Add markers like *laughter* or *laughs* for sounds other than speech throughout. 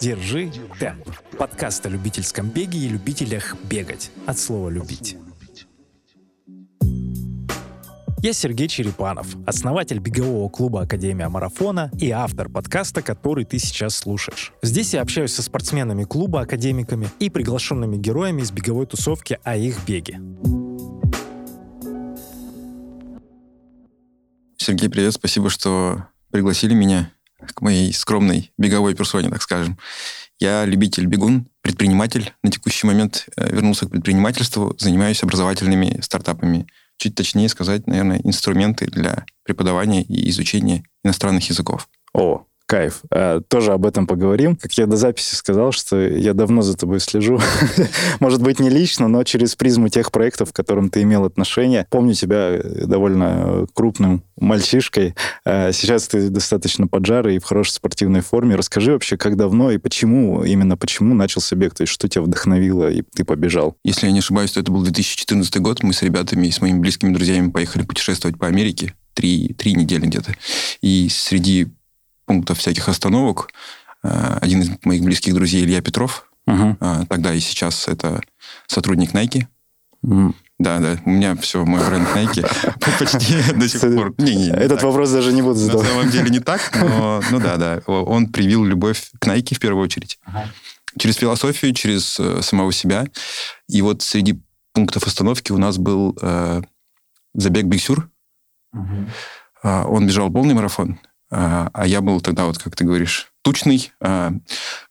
Держи темп. Подкаст о любительском беге и любителях бегать. От слова «любить». Я Сергей Черепанов, основатель бегового клуба Академия Марафона и автор подкаста, который ты сейчас слушаешь. Здесь я общаюсь со спортсменами клуба, академиками и приглашенными героями из беговой тусовки о их беге. Сергей, привет, спасибо, что пригласили меня к моей скромной беговой персоне, так скажем. Я любитель бегун, предприниматель. На текущий момент э, вернулся к предпринимательству, занимаюсь образовательными стартапами. Чуть точнее сказать, наверное, инструменты для преподавания и изучения иностранных языков. О, Кайф. А, тоже об этом поговорим. Как я до записи сказал, что я давно за тобой слежу. *laughs* Может быть, не лично, но через призму тех проектов, к которым ты имел отношение. Помню тебя э, довольно крупным мальчишкой. А сейчас ты достаточно поджарый и в хорошей спортивной форме. Расскажи вообще, как давно и почему, именно почему начался бег? То есть что тебя вдохновило и ты побежал? Если я не ошибаюсь, то это был 2014 год. Мы с ребятами, с моими близкими друзьями поехали путешествовать по Америке. Три, три недели где-то. И среди пунктов всяких остановок. Э, один из моих близких друзей Илья Петров, угу. тогда и сейчас это сотрудник Nike. Угу. Да, да, у меня все, мой бренд Nike *laughs* *laughs* почти до сих пор. Не, не, Этот так. вопрос даже не буду задавать. На самом деле не так, но *laughs* ну да, да. Он привил любовь к Nike в первую очередь. Ага. Через философию, через э, самого себя. И вот среди пунктов остановки у нас был э, забег Биксюр. Угу. Он бежал полный марафон. А, а я был тогда, вот как ты говоришь, тучный. А,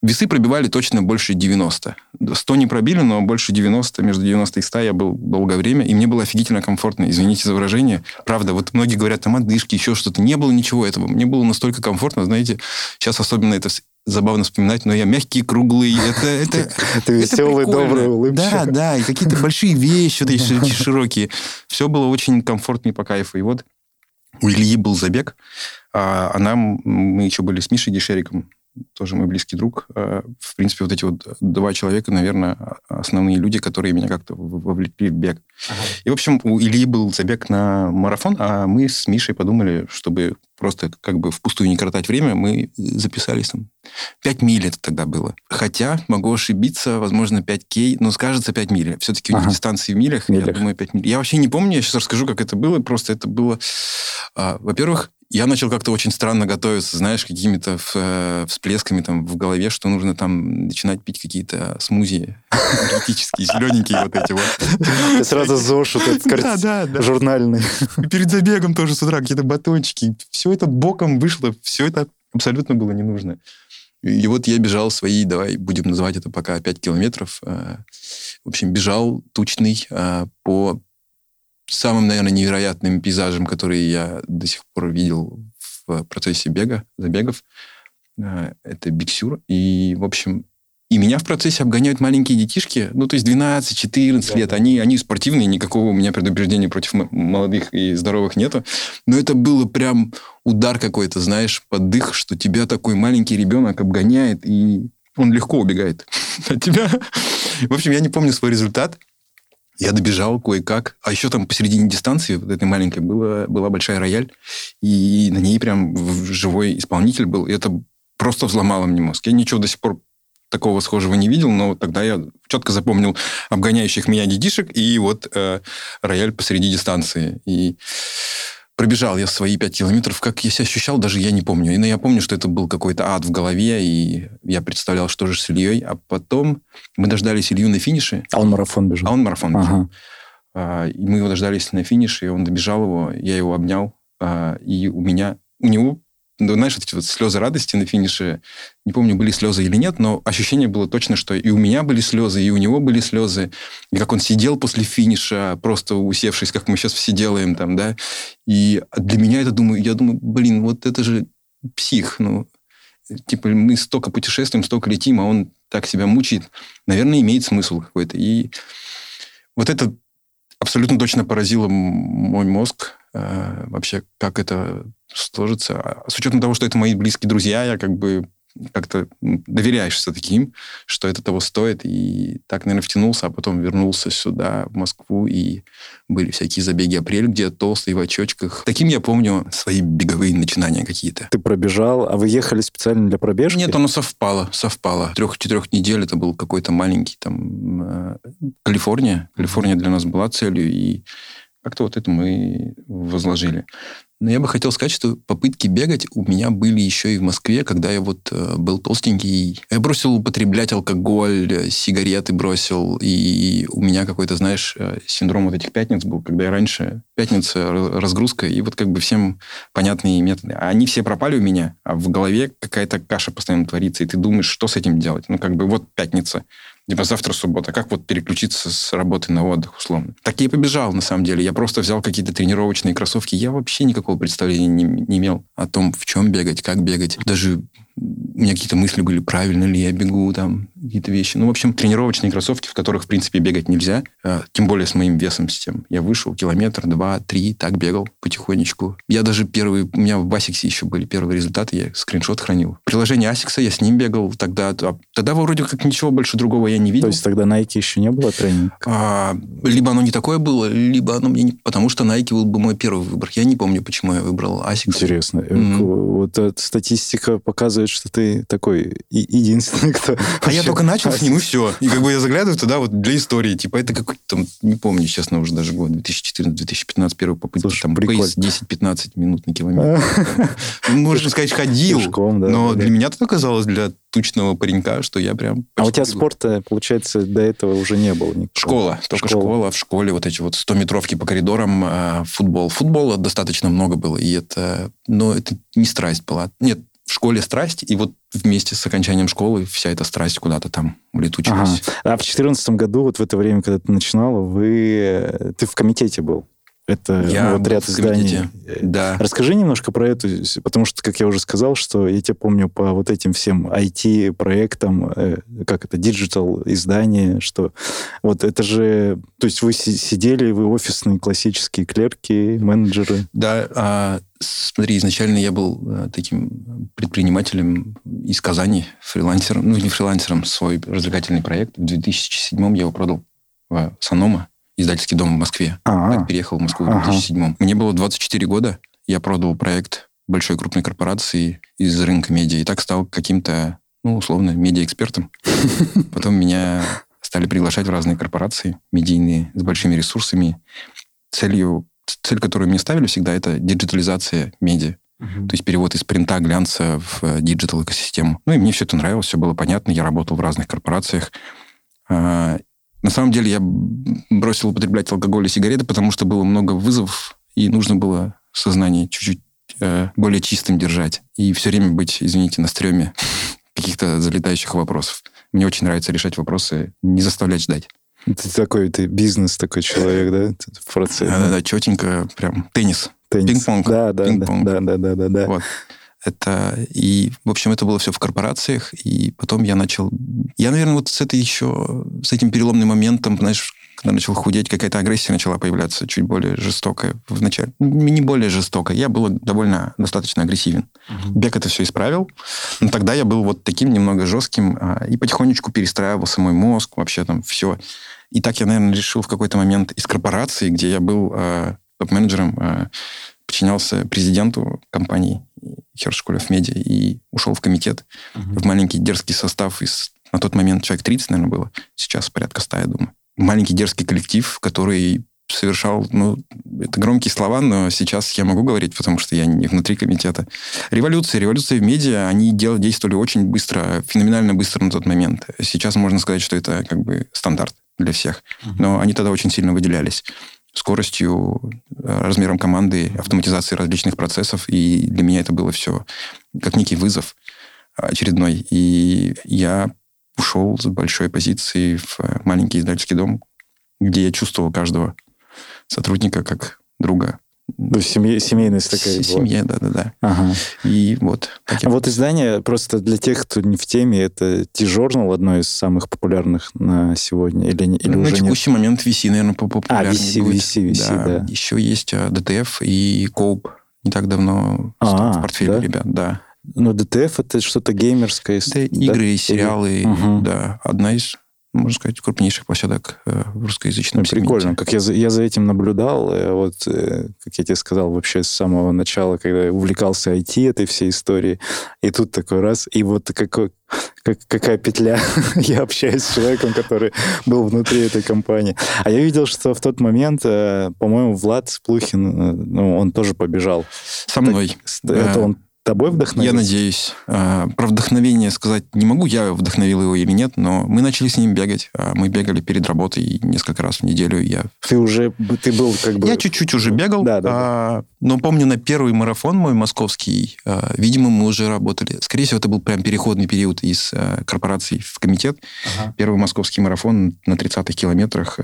весы пробивали точно больше 90. 100 не пробили, но больше 90, между 90 и 100 я был долгое время, и мне было офигительно комфортно. Извините за выражение. Правда, вот многие говорят, там отдышки, еще что-то. Не было ничего этого. Мне было настолько комфортно, знаете, сейчас особенно это забавно вспоминать, но я мягкий, круглый, это... *laughs* это Ты веселый, добрый, улыбчивый. Да, да, и какие-то большие вещи, вот эти широкие. Все было очень комфортно и по кайфу. И вот у Ильи был забег, а, а нам, мы еще были с Мишей Гешериком, тоже мой близкий друг. А, в принципе, вот эти вот два человека, наверное, основные люди, которые меня как-то вовлекли в бег. Ага. И, в общем, у Ильи был забег на марафон, а мы с Мишей подумали, чтобы просто как бы впустую не коротать время, мы записались там. 5 миль это тогда было. Хотя, могу ошибиться, возможно, 5 кей, но скажется 5 миль. Все-таки ага. у них дистанции в милях, милях, я думаю, 5 миль. Я вообще не помню, я сейчас расскажу, как это было. Просто это было... А, во-первых, я начал как-то очень странно готовиться, знаешь, какими-то э, всплесками там в голове, что нужно там начинать пить какие-то смузи энергетические, зелененькие вот эти вот. Ты сразу этот да, да, да. журнальный. И перед забегом тоже с утра какие-то батончики. Все это боком вышло, все это абсолютно было не нужно. И вот я бежал свои, давай будем называть это пока 5 километров. Э, в общем, бежал тучный э, по самым, наверное, невероятным пейзажем, который я до сих пор видел в процессе бега, забегов. Э, это Биксюр. И, в общем, и меня в процессе обгоняют маленькие детишки, ну, то есть 12-14 да, лет. Они, они спортивные, никакого у меня предупреждения против молодых и здоровых нету. Но это было прям удар какой-то, знаешь, под дых, что тебя такой маленький ребенок обгоняет, и он легко убегает *laughs* от тебя. В общем, я не помню свой результат. Я добежал кое-как. А еще там посередине дистанции, вот этой маленькой, была, была большая рояль, и на ней прям живой исполнитель был. И это просто взломало мне мозг. Я ничего до сих пор такого схожего не видел, но тогда я четко запомнил обгоняющих меня детишек и вот э, рояль посреди дистанции. И пробежал я свои пять километров. Как я себя ощущал, даже я не помню. Но я помню, что это был какой-то ад в голове, и я представлял, что же с Ильей. А потом мы дождались Илью на финише. А он марафон бежал? А он марафон бежал. Ага. А, и мы его дождались на финише, и он добежал его, я его обнял, а, и у меня, у него ну, знаешь, эти вот слезы радости на финише, не помню, были слезы или нет, но ощущение было точно, что и у меня были слезы, и у него были слезы, и как он сидел после финиша, просто усевшись, как мы сейчас все делаем там, да, и для меня это, думаю, я думаю, блин, вот это же псих, ну, типа мы столько путешествуем, столько летим, а он так себя мучает, наверное, имеет смысл какой-то. И вот это абсолютно точно поразило мой мозг, э, вообще, как это сложится. А с учетом того, что это мои близкие друзья, я как бы как-то доверяешь все-таки им, что это того стоит. И так, наверное, втянулся, а потом вернулся сюда, в Москву, и были всякие забеги апрель, где толстый в очочках. Таким я помню свои беговые начинания какие-то. Ты пробежал, а вы ехали специально для пробежки? Нет, оно совпало, совпало. Трех-четырех недель это был какой-то маленький там э, Калифорния. Калифорния для нас была целью, и как-то вот это мы возложили. Но я бы хотел сказать, что попытки бегать у меня были еще и в Москве, когда я вот э, был толстенький. Я бросил употреблять алкоголь, э, сигареты бросил, и у меня какой-то, знаешь, э, синдром вот этих пятниц был, когда я раньше пятница, разгрузка, и вот как бы всем понятные методы. А они все пропали у меня, а в голове какая-то каша постоянно творится, и ты думаешь, что с этим делать. Ну, как бы вот пятница. Типа завтра суббота. Как вот переключиться с работы на отдых, условно? Так я и побежал, на самом деле. Я просто взял какие-то тренировочные кроссовки. Я вообще никакого представления не, не имел о том, в чем бегать, как бегать. Даже у меня какие-то мысли были, правильно ли я бегу, там, какие-то вещи. Ну, в общем, тренировочные кроссовки, в которых, в принципе, бегать нельзя, э, тем более с моим весом с тем. Я вышел километр, два, три, так бегал потихонечку. Я даже первый, у меня в Asics е еще были первые результаты, я скриншот хранил. Приложение Asics а, я с ним бегал тогда. А, тогда вроде как ничего больше другого я не видел. То есть тогда Nike еще не было тренинга? А, либо оно не такое было, либо оно мне не... Потому что Nike был бы мой первый выбор. Я не помню, почему я выбрал Asics. Интересно. Mm-hmm. Вот эта статистика показывает, что ты такой единственный, *laughs* кто... А я только начал с ним, и все. И как бы я заглядываю туда вот для истории. Типа это какой-то там, не помню, честно, уже даже год, 2014-2015, первый попытка. Слушай, там прикольно. пейс 10-15 минут на километр. *laughs* Можно сказать, ходил. Но для меня это оказалось для тучного паренька, что я прям... А у тебя спорта, получается, до этого уже не было никакого? Школа. Только школа. школа. В школе вот эти вот 100-метровки по коридорам, э, футбол. Футбола достаточно много было, и это... Но это не страсть была. Нет, в школе страсть, и вот вместе с окончанием школы вся эта страсть куда-то там улетучилась. Ага. А в 2014 году, вот в это время, когда ты начинала, вы... ты в комитете был? Это я ну, вот ряд изданий. Да. Расскажи немножко про это, потому что, как я уже сказал, что я тебя помню по вот этим всем IT-проектам, э, как это, digital издания, что вот это же... То есть вы сидели, вы офисные классические клерки, менеджеры. Да, а, смотри, изначально я был а, таким предпринимателем из Казани, фрилансером, ну не фрилансером, свой развлекательный проект. В 2007 я его продал в Sanoma издательский дом в Москве. Так переехал в Москву в 2007 ага. Мне было 24 года. Я продал проект большой крупной корпорации из рынка медиа. И так стал каким-то, ну, условно, медиаэкспертом. *laughs* Потом меня стали приглашать в разные корпорации медийные с большими ресурсами. Целью, цель, которую мне ставили всегда, это диджитализация медиа. Uh-huh. То есть перевод из принта, глянца в э, digital экосистему. Ну и мне все это нравилось, все было понятно. Я работал в разных корпорациях. На самом деле я бросил употреблять алкоголь и сигареты, потому что было много вызовов, и нужно было сознание чуть-чуть э, более чистым держать. И все время быть, извините, на стреме *laughs* каких-то залетающих вопросов. Мне очень нравится решать вопросы, не заставлять ждать. Ты такой, ты бизнес такой человек, да? В процессе. Да-да-да, четенько, прям теннис. Теннис. Пинг-понг. Да, да, Пинг-понг. да, да, да, да, да. Вот. Это и, в общем, это было все в корпорациях, и потом я начал... Я, наверное, вот с этой еще, с этим переломным моментом, знаешь, когда начал худеть, какая-то агрессия начала появляться, чуть более жестокая вначале. Не более жестокая. Я был довольно достаточно агрессивен. Угу. Бег это все исправил. Но тогда я был вот таким немного жестким а, и потихонечку перестраивался мой мозг, вообще там все. И так я, наверное, решил в какой-то момент из корпорации, где я был э, топ-менеджером, э, подчинялся президенту компании Хершкулев Медиа и ушел в комитет, угу. в маленький дерзкий состав из... На тот момент человек 30, наверное, было. Сейчас порядка 100, я думаю. Маленький дерзкий коллектив, который совершал, ну, это громкие слова, но сейчас я могу говорить, потому что я не внутри комитета. Революция, революция в медиа, они дел, действовали очень быстро, феноменально быстро на тот момент. Сейчас можно сказать, что это как бы стандарт для всех. Но они тогда очень сильно выделялись скоростью, э, размером команды, автоматизацией различных процессов. И для меня это было все как некий вызов очередной. И я ушел с большой позиции в маленький издательский дом, где я чувствовал каждого сотрудника как друга, есть семья, семейность такая Семья, да-да-да. Ага. И вот. А вот издание, просто для тех, кто не в теме, это T-Journal, одно из самых популярных на сегодня? Или, или на уже текущий нет? момент VC, наверное, популярнее А, VC, будет. VC, VC, да. да. Еще есть DTF а, и Cope. Не так давно а, в портфеле да? ребят, да. Ну, ДТФ это что-то геймерское. Это игры, и сериалы, Угу. да. Одна из, можно сказать, крупнейших площадок э, в русскоязычном Ну, сегменте. прикольно. Как я, за- я за этим наблюдал, э, вот, э, как я тебе сказал, вообще с самого начала, когда я увлекался IT, этой всей историей, и тут такой раз, и вот какой, как, какая петля. *laughs* я общаюсь с человеком, который был внутри этой компании. А я видел, что в тот момент, по-моему, Влад Плухин, э, ну, он тоже побежал. Со мной. Это Э, он тобой вдохновился? Я надеюсь. А, Про вдохновение сказать не могу, я вдохновил его или нет, но мы начали с ним бегать. А, Мы бегали перед работой несколько раз в неделю. Я, Ты уже, ты был как бы... я чуть-чуть уже бегал, Да, да, а, но помню на первый марафон мой московский, а, видимо, мы уже работали. Скорее всего, это был прям переходный период из корпорации в комитет. Ага. Первый московский марафон на 30-х километрах.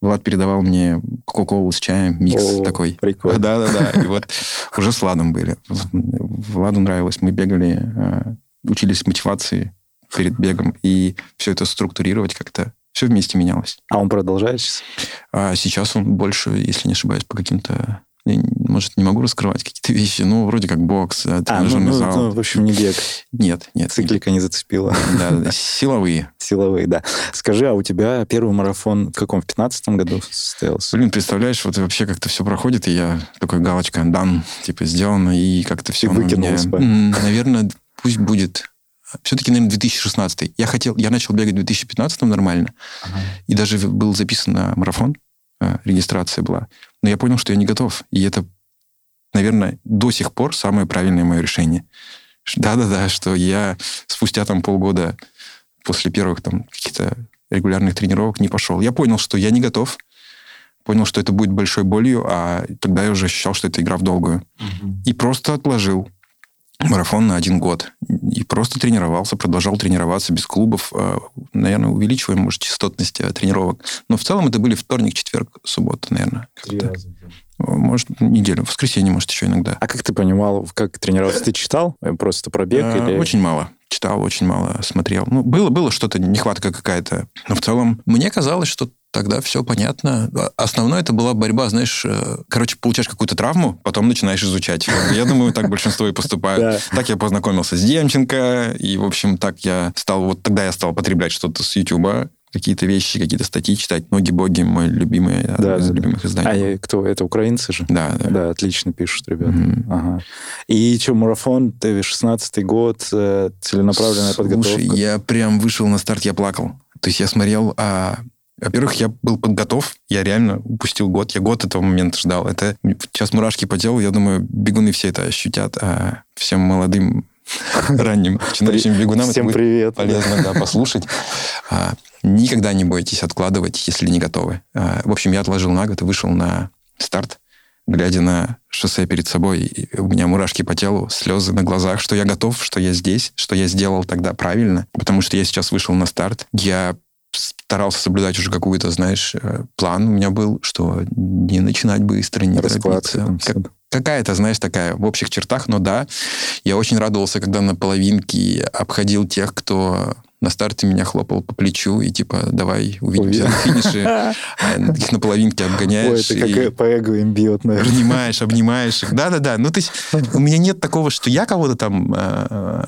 Влад передавал мне кока-колу с чаем, микс О, такой. прикольно. Да-да-да. И вот уже с Владом были. *laughs* Владу нравилось. Мы бегали, э, учились мотивации перед бегом. И все это структурировать как-то. Все вместе менялось. А он продолжает сейчас? А сейчас он больше, если не ошибаюсь, по каким-то... я Может, не могу раскрывать какие-то *laughs* вещи. Ну, вроде как бокс, э, А, ну, тренажерный ну, зал. ну, в общем, не бег. Нет, нет. не Циклика не зацепила. Да, да, силовые. *laughs* Силовые, да. Скажи, а у тебя первый марафон в каком? В 15 году состоялся? Блин, представляешь, вот вообще как-то все проходит, и я такой галочка, дан, типа, сделано, и как-то все И выкинул из памяти. Наверное, пусть будет... Все-таки, наверное, 2016. Я хотел, я начал бегать в 2015 нормально, и даже был записан на марафон, э, регистрация была. Но я понял, что я не готов. И это, наверное, до сих пор самое правильное мое решение. Да-да-да, что я спустя там полгода после первых там каких-то регулярных тренировок не пошел. Я понял, что я не готов. Понял, что это будет большой болью, а тогда я уже ощущал, что это игра в долгую. И просто отложил марафон на один год. И просто тренировался, продолжал тренироваться без клубов. э, Наверное, увеличиваем, может, частотность э, тренировок. Но в целом это были вторник, четверг, суббота, наверное. как-то. Может, неделю. В воскресенье, может, еще иногда. А как ты понимал, как тренироваться? Ты читал э, просто про бег? А, или... Очень мало. Читал, очень мало смотрел. Ну, было, было что-то, нехватка какая-то. Но в целом мне казалось, что тогда все понятно. А- Основное это была борьба, знаешь, э, короче, получаешь какую-то травму, потом начинаешь изучать. Я думаю, так большинство и поступают. Так я познакомился с Демченко, и, в общем, так я стал, вот тогда я стал потреблять что-то с Ютуба, какие-то вещи, какие-то статьи читать. «Ноги-боги» мой любимый, Да, из да, любимых изданий. А кто? Это украинцы же? Да, да. Да, отлично пишут ребята. Мгм. Ага. И что, марафон, ты 16 год, э, целенаправленная подготовка? Слушай, я прям вышел на старт, я плакал. То есть я смотрел, а, во-первых, я был подготов, я реально упустил год, я год этого момента ждал. Это сейчас мурашки по телу, я думаю, бегуны все это ощутят, а всем молодым, *laughs* ранним, начинающим бегунам это Всем будет привет. полезно да, послушать. А, никогда не бойтесь откладывать, если не готовы. А, в общем, я отложил на год и вышел на старт, глядя на шоссе перед собой. У меня мурашки по телу, слезы на глазах, что я готов, что я здесь, что я сделал тогда правильно. Потому что я сейчас вышел на старт. Я старался соблюдать уже какую-то, знаешь, э, план у меня был, что не начинать быстро, не Раскладка торопиться. Как- какая-то, знаешь, такая в общих чертах, но да, я очень радовался, когда на половинке обходил тех, кто на старте меня хлопал по плечу и типа, давай увидимся Уви- на финише. *laughs* А Их на половинке Ой, обгоняешь. это и как по эго им бьет, наверное. обнимаешь, обнимаешь их. Да-да-да. Ну, то есть у меня нет такого, что я кого-то там э,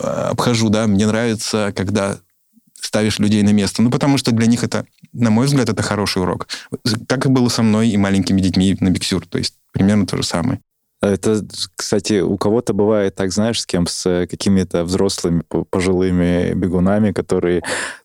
э, обхожу, да. Мне нравится, когда ставишь людей на место. Ну, потому что для них это, на мой взгляд, это хороший урок. Так и было со мной и маленькими детьми на Биксюр. То есть примерно то же самое. Это, кстати, у кого-то бывает так, знаешь, с кем, с э, какими-то взрослыми по- пожилыми бегунами, которые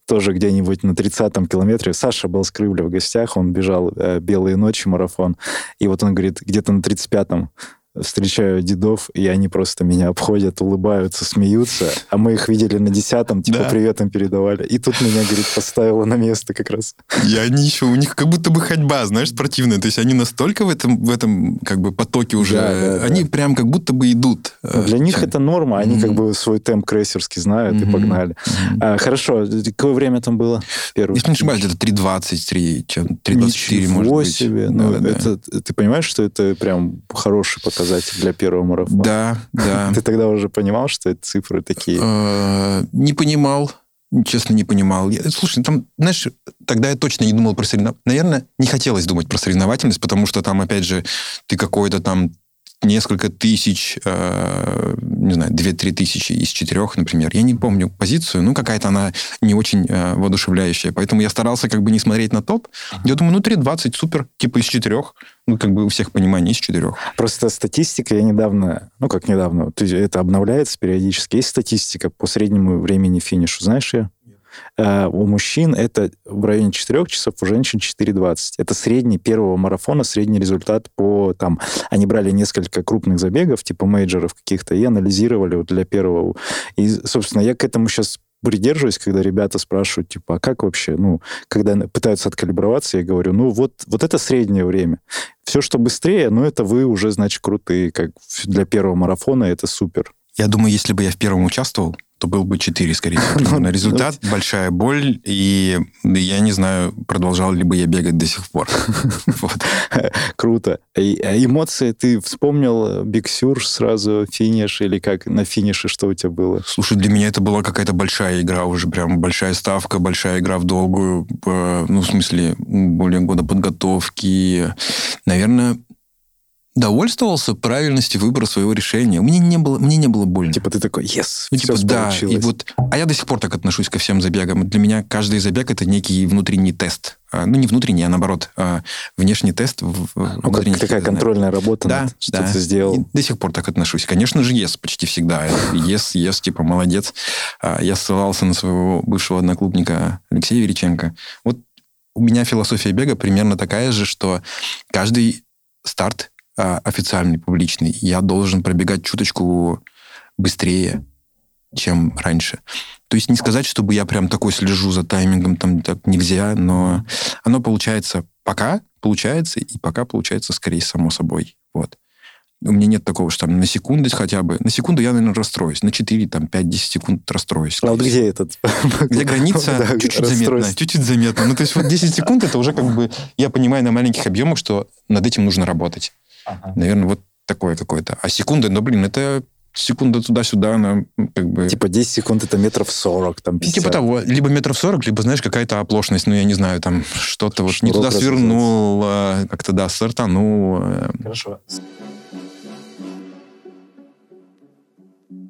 тоже где-нибудь на 30-м километре. Саша был с Крывля в гостях, он бежал э, «Белые ночи» марафон, и вот он говорит, где-то на 35-м встречаю дедов, и они просто меня обходят, улыбаются, смеются, а мы их видели на 10-м, типа Да. привет им передавали. И тут меня, говорит, поставило на место как раз. И они еще, у них как будто бы ходьба, знаешь, спортивная. То есть они настолько в этом, в этом как бы потоке уже, Да, да, да. они прям как будто бы идут. Ну, Для них это норма, они Мгм. как бы свой темп крейсерский знают и Мгм. погнали. А, хорошо, какое время там было? Первый. Если не ошибаюсь, где-то 3.20, 3, чем 3.24, Ничего может быть. себе. Ну, Да, да, да. это, ты понимаешь, что это прям хороший показатель для первого марафона? Да, да. *laughs* Ты тогда уже понимал, что это цифры такие? Э, Не понимал, честно, не понимал. Я- Слушай, там, знаешь, тогда я точно не думал про соревновательность. Наверное, не хотелось думать про соревновательность, потому что там, опять же, ты какой-то там несколько тысяч, э, не знаю, 2-3 тысячи из четырех, например. Я не помню позицию, ну, какая-то она не очень э, воодушевляющая. Поэтому я старался как бы не смотреть на топ. Я думаю, ну, 3-20, супер, типа из четырех. Ну, как бы у всех понимание из четырех. Просто статистика, я недавно, ну, как недавно, это обновляется периодически. Есть статистика по среднему времени финишу, знаешь ее? Uh, у мужчин это в районе 4 часов, у женщин 4.20. Это средний первого марафона, средний результат по там... Они брали несколько крупных забегов, типа мейджоров каких-то, и анализировали вот для первого. И, собственно, я к этому сейчас придерживаюсь, когда ребята спрашивают, типа, а как вообще, ну, когда пытаются откалиброваться, я говорю, ну, вот, вот это среднее время. Все, что быстрее, ну, это вы уже, значит, крутые, как для первого марафона это супер. Я думаю, если бы я в первом участвовал, то был бы 4, скорее всего. *laughs* На результат большая боль, и я не знаю, продолжал ли бы я бегать до сих пор. *laughs* *laughs* Круто. А эмоции ты вспомнил Биг Сюр сразу, финиш, или как на финише, что у тебя было? Слушай, для меня это была какая-то большая игра уже, прям большая ставка, большая игра в долгую, ну, в смысле, более года подготовки. Наверное, довольствовался правильностью выбора своего решения. Мне не было, мне не было больно. Типа ты такой, yes, ну, типа, да. Получилось. И вот, а я до сих пор так отношусь ко всем забегам. Для меня каждый забег это некий внутренний тест. А, ну, не внутренний, а наоборот, а внешний тест. Ну, как такая контрольная работа, да, что да. ты сделал. И до сих пор так отношусь. Конечно же, yes, почти всегда. Yes, yes, типа, молодец. А, я ссылался на своего бывшего одноклубника Алексея Вериченко. Вот у меня философия бега примерно такая же, что каждый старт а, официальный, публичный, я должен пробегать чуточку быстрее, чем раньше. То есть не сказать, чтобы я прям такой слежу за таймингом, там так нельзя, но оно получается пока получается, и пока получается скорее само собой. Вот. У меня нет такого, что там на секунду хотя бы... На секунду я, наверное, расстроюсь. На 4, там, 5-10 секунд расстроюсь. А вот где этот? *laughs* Где граница? Чуть-чуть заметно. Чуть-чуть заметно. Ну, то есть вот 10 секунд, это уже как бы... Я понимаю на маленьких объемах, что над этим нужно работать. Ага. Наверное, вот такое какое-то. А секунда, ну, блин, это секунда туда-сюда, она как бы... Типа 10 секунд это метров 40, там 50. Типа того, либо метров 40, либо, знаешь, какая-то оплошность, ну, я не знаю, там что-то вот не туда свернул, как-то, да, стартанул. Э. Хорошо.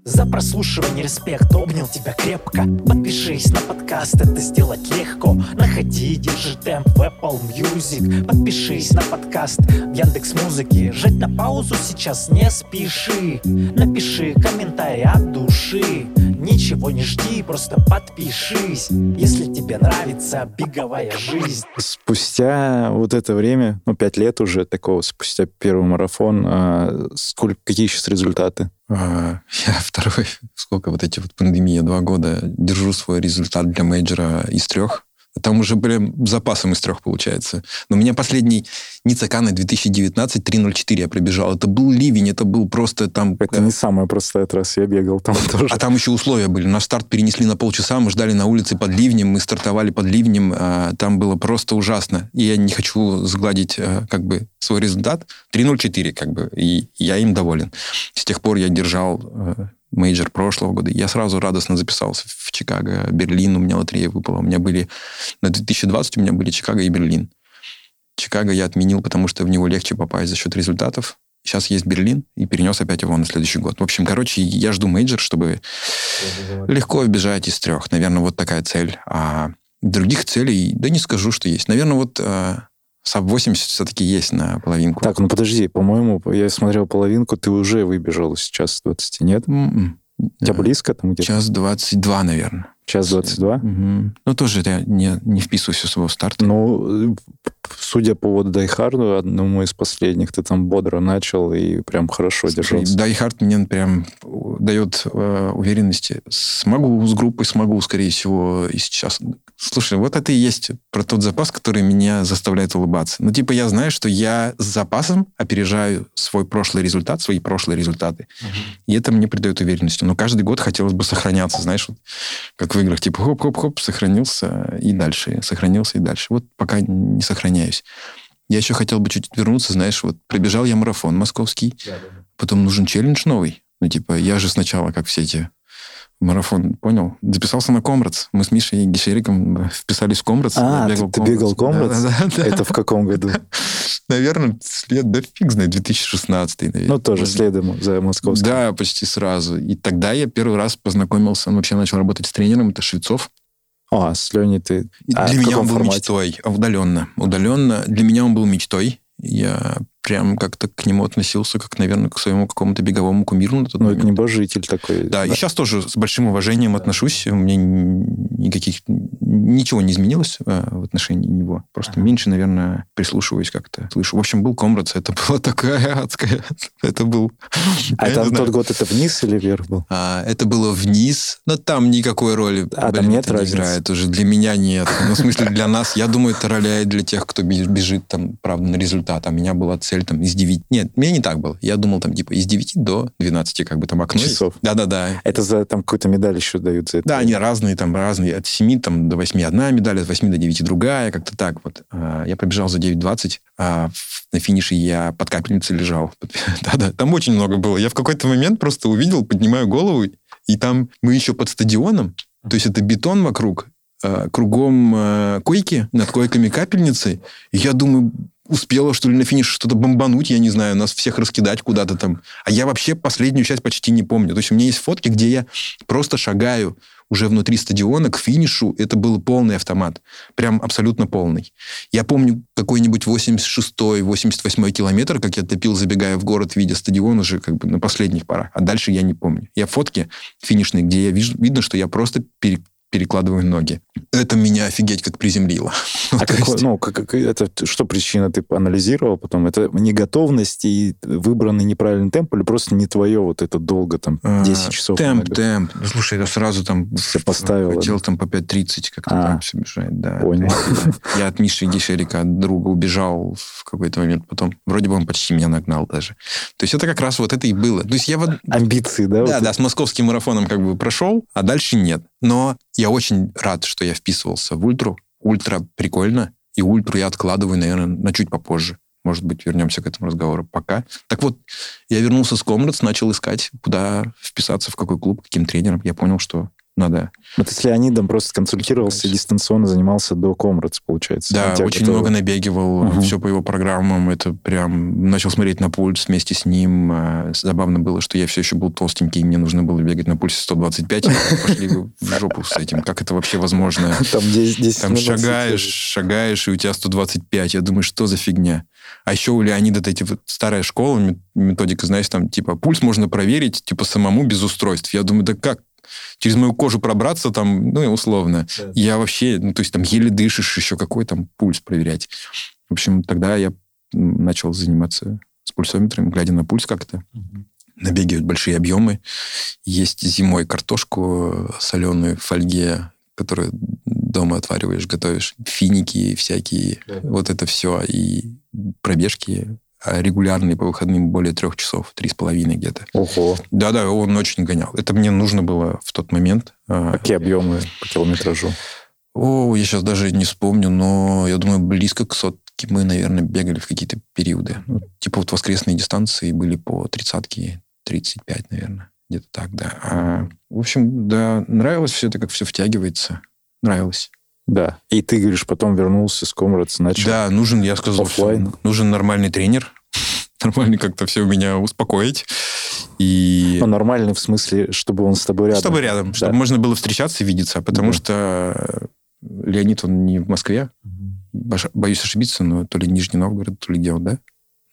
За прослушивание респект, обнял тебя крепко. Подпишись на подкаст, это сделать легко. Находи, держи темп. В Apple Music. Подпишись на подкаст в Яндекс Музыке Жать на паузу сейчас не спеши. Напиши комментарий от души Ничего не жди, просто подпишись Если тебе нравится беговая жизнь Спустя вот это время, ну, пять лет уже такого, спустя первый марафон, а, сколько, какие сейчас результаты? А, я *laughs* второй, сколько вот эти вот пандемии, два года, держу свой результат для мейджора из трех. Там уже прям запасом из трех получается. Но у меня последний Ницакана 2019 3.04 я пробежал. Это был ливень, это был просто там... Это не самая простая трасса, я бегал там *laughs* тоже. А там еще условия были. Наш старт перенесли на полчаса, мы ждали на улице под ливнем, мы стартовали под ливнем. А, там было просто ужасно. И я не хочу сгладить а, как бы свой результат. 3.04 как бы, и я им доволен. С тех пор я держал а, major прошлого года. Я сразу радостно записался в Чикаго, Берлин, у меня лотерея выпала. У меня были... На 2020 у меня были Чикаго и Берлин. Чикаго я отменил, потому что в него легче попасть за счет результатов. Сейчас есть Берлин, и перенес опять его на следующий год. В общем, короче, я жду major, чтобы легко вбежать из трех. Наверное, вот такая цель. А других целей, да не скажу, что есть. Наверное, вот а, Sub 80 все-таки есть на половинку. Так, ну подожди, по-моему, я смотрел половинку, ты уже выбежал час 20, нет? М-м. У тебя близко там где-то? Час 22, наверное. Час 22? Угу. Ну, тоже я не, не вписываюсь в своего старта. Ну, судя по вот Die Hard у, одному из последних, ты там бодро начал и прям хорошо Слушай, держался. Die Hard мне прям дает э, уверенности. Смогу с группой, смогу, скорее всего, и сейчас. Слушай, вот это и есть про тот запас, который меня заставляет улыбаться. Ну, типа, я знаю, что я с запасом опережаю свой прошлый результат, свои прошлые результаты. Угу. И это мне придает уверенности. Но каждый год хотелось бы сохраняться, знаешь, вот, как в играх, типа, хоп-хоп-хоп, сохранился и дальше, сохранился и дальше. Вот пока не сохраняюсь. Я еще хотел бы чуть вернуться, знаешь, вот пробежал я марафон московский, да, да, да. потом нужен челлендж новый. Ну, типа, я же сначала, как все эти марафон, понял? Записался на Комрадс. Мы с Мишей и Гишериком вписались в Комрадс. А, ты, ты бегал Комрадс? Да, да, да. Это в каком году? *laughs* наверное, след, да фиг знает, 2016, наверное. Ну, тоже следом за московским. Да, почти сразу. И тогда я первый раз познакомился, вообще начал работать с тренером, это Швецов. А, с Леней ты... А, для меня он был формате? мечтой, удаленно. Удаленно. Для меня он был мечтой. Я прям как-то к нему относился, как, наверное, к своему какому-то беговому кумиру на тот ну, момент. это небожитель такой. Да, да, и сейчас тоже с большим уважением да. отношусь. У меня никаких... Ничего не изменилось э, в отношении него. Просто ага. меньше, наверное, прислушиваюсь как-то. Слышу. В общем, был Комрадс. Это *laughs* была такая адская... Это был... А это тот год это вниз или вверх был? А, это было вниз. Но там никакой роли а, там нет не играет уже. Для меня нет. Ну, в смысле, для нас, я думаю, это роляет для тех, кто бежит там, правда, на результат. А у меня была цель цель там из 9... Нет, мне не так было. Я думал там типа из 9 до 12 как бы там окно Часов. Да-да-да. Это за там какую-то медаль еще дают за это? Да, они разные там, разные. От 7 там, до 8 одна медаль, от 8 до 9 другая, как-то так вот. А, я пробежал за 9.20, а на финише я под капельницей лежал. Да-да, *laughs* там очень много было. Я в какой-то момент просто увидел, поднимаю голову, и там мы еще под стадионом, то есть это бетон вокруг, а, кругом а, койки, над койками капельницы. И я думаю, успела, что ли, на финише что-то бомбануть, я не знаю, нас всех раскидать куда-то там. А я вообще последнюю часть почти не помню. То есть у меня есть фотки, где я просто шагаю уже внутри стадиона к финишу. Это был полный автомат. Прям абсолютно полный. Я помню какой-нибудь 86-й, 88-й километр, как я топил, забегая в город, видя стадион уже как бы на последних порах. А дальше я не помню. Я фотки финишные, где я вижу, видно, что я просто пере, перекладываю ноги. Это меня офигеть как приземлило. *laughs* А какой, ну, как, как, это что причина? Ты анализировал потом? Это неготовность и выбранный неправильный темп или просто не твое вот это долго, там, 10 а, часов? Темп, много? темп. Ну, слушай, я сразу там Все поставил. Хотел там по 5.30 как-то а, так все бежать. Да, понял. Я от Миши Гишерика, от друга, убежал в какой-то момент. Потом вроде бы он почти меня нагнал даже. То есть это как раз вот это и было. То есть я вот... Амбиции, да? Да, вот да, с московским марафоном как бы прошел, а дальше нет. Но я очень рад, что я вписывался в ультру. Ультра прикольно, и ультру я откладываю, наверное, на чуть попозже. Может быть, вернемся к этому разговору пока. Так вот, я вернулся с Комрадс, начал искать, куда вписаться, в какой клуб, каким тренером. Я понял, что Ну, ты с Леонидом просто консультировался, дистанционно занимался до Комрадс, получается. Да, очень готовы. много набегивал, угу. все по его программам. Это прям... Начал смотреть на пульс вместе с ним. А, забавно было, что я все еще был толстенький, и мне нужно было бегать на пульсе 125. Пошли в жопу с этим. Как это вообще возможно? *laughs* Там 10, 10 Там шагаешь, шагаешь, и у тебя 125. Я думаю, что за фигня? А еще у Леонида эти вот старая школа, методика, знаешь, там типа пульс можно проверить типа самому без устройств. Я думаю, да как? Через мою кожу пробраться там, ну, условно. Да. Я вообще, ну, то есть там еле дышишь, еще какой там пульс проверять. В общем, тогда я начал заниматься с пульсометром, глядя на пульс как-то. Угу. Набегивают большие объемы. Есть зимой картошку соленую в фольге, которую дома отвариваешь, готовишь. Финики всякие, да. вот это все. И пробежки регулярные по выходным более трех часов, три с половиной где-то. Ого. Да-да, он очень гонял. Это мне нужно было в тот момент. А, Какие объемы по километражу? О, я сейчас даже не вспомню, но я думаю, близко к сотке мы, наверное, бегали в какие-то периоды. Ну, типа вот воскресные дистанции были по тридцатке, 35, наверное. Где-то так, да. А, в общем, да, нравилось все это, как все втягивается. Нравилось. Да. И ты, говоришь, потом вернулся с Комрадс, начал... Да, нужен, я сказал, офлайн. нужен нормальный тренер, *laughs* нормальный как-то все меня успокоить. И... Ну, нормальный в смысле, чтобы он с тобой рядом. Чтобы рядом, да. чтобы можно было встречаться и видеться, потому да. что Леонид, он не в Москве. Боюсь ошибиться, но то ли Нижний Новгород, то ли где он, да?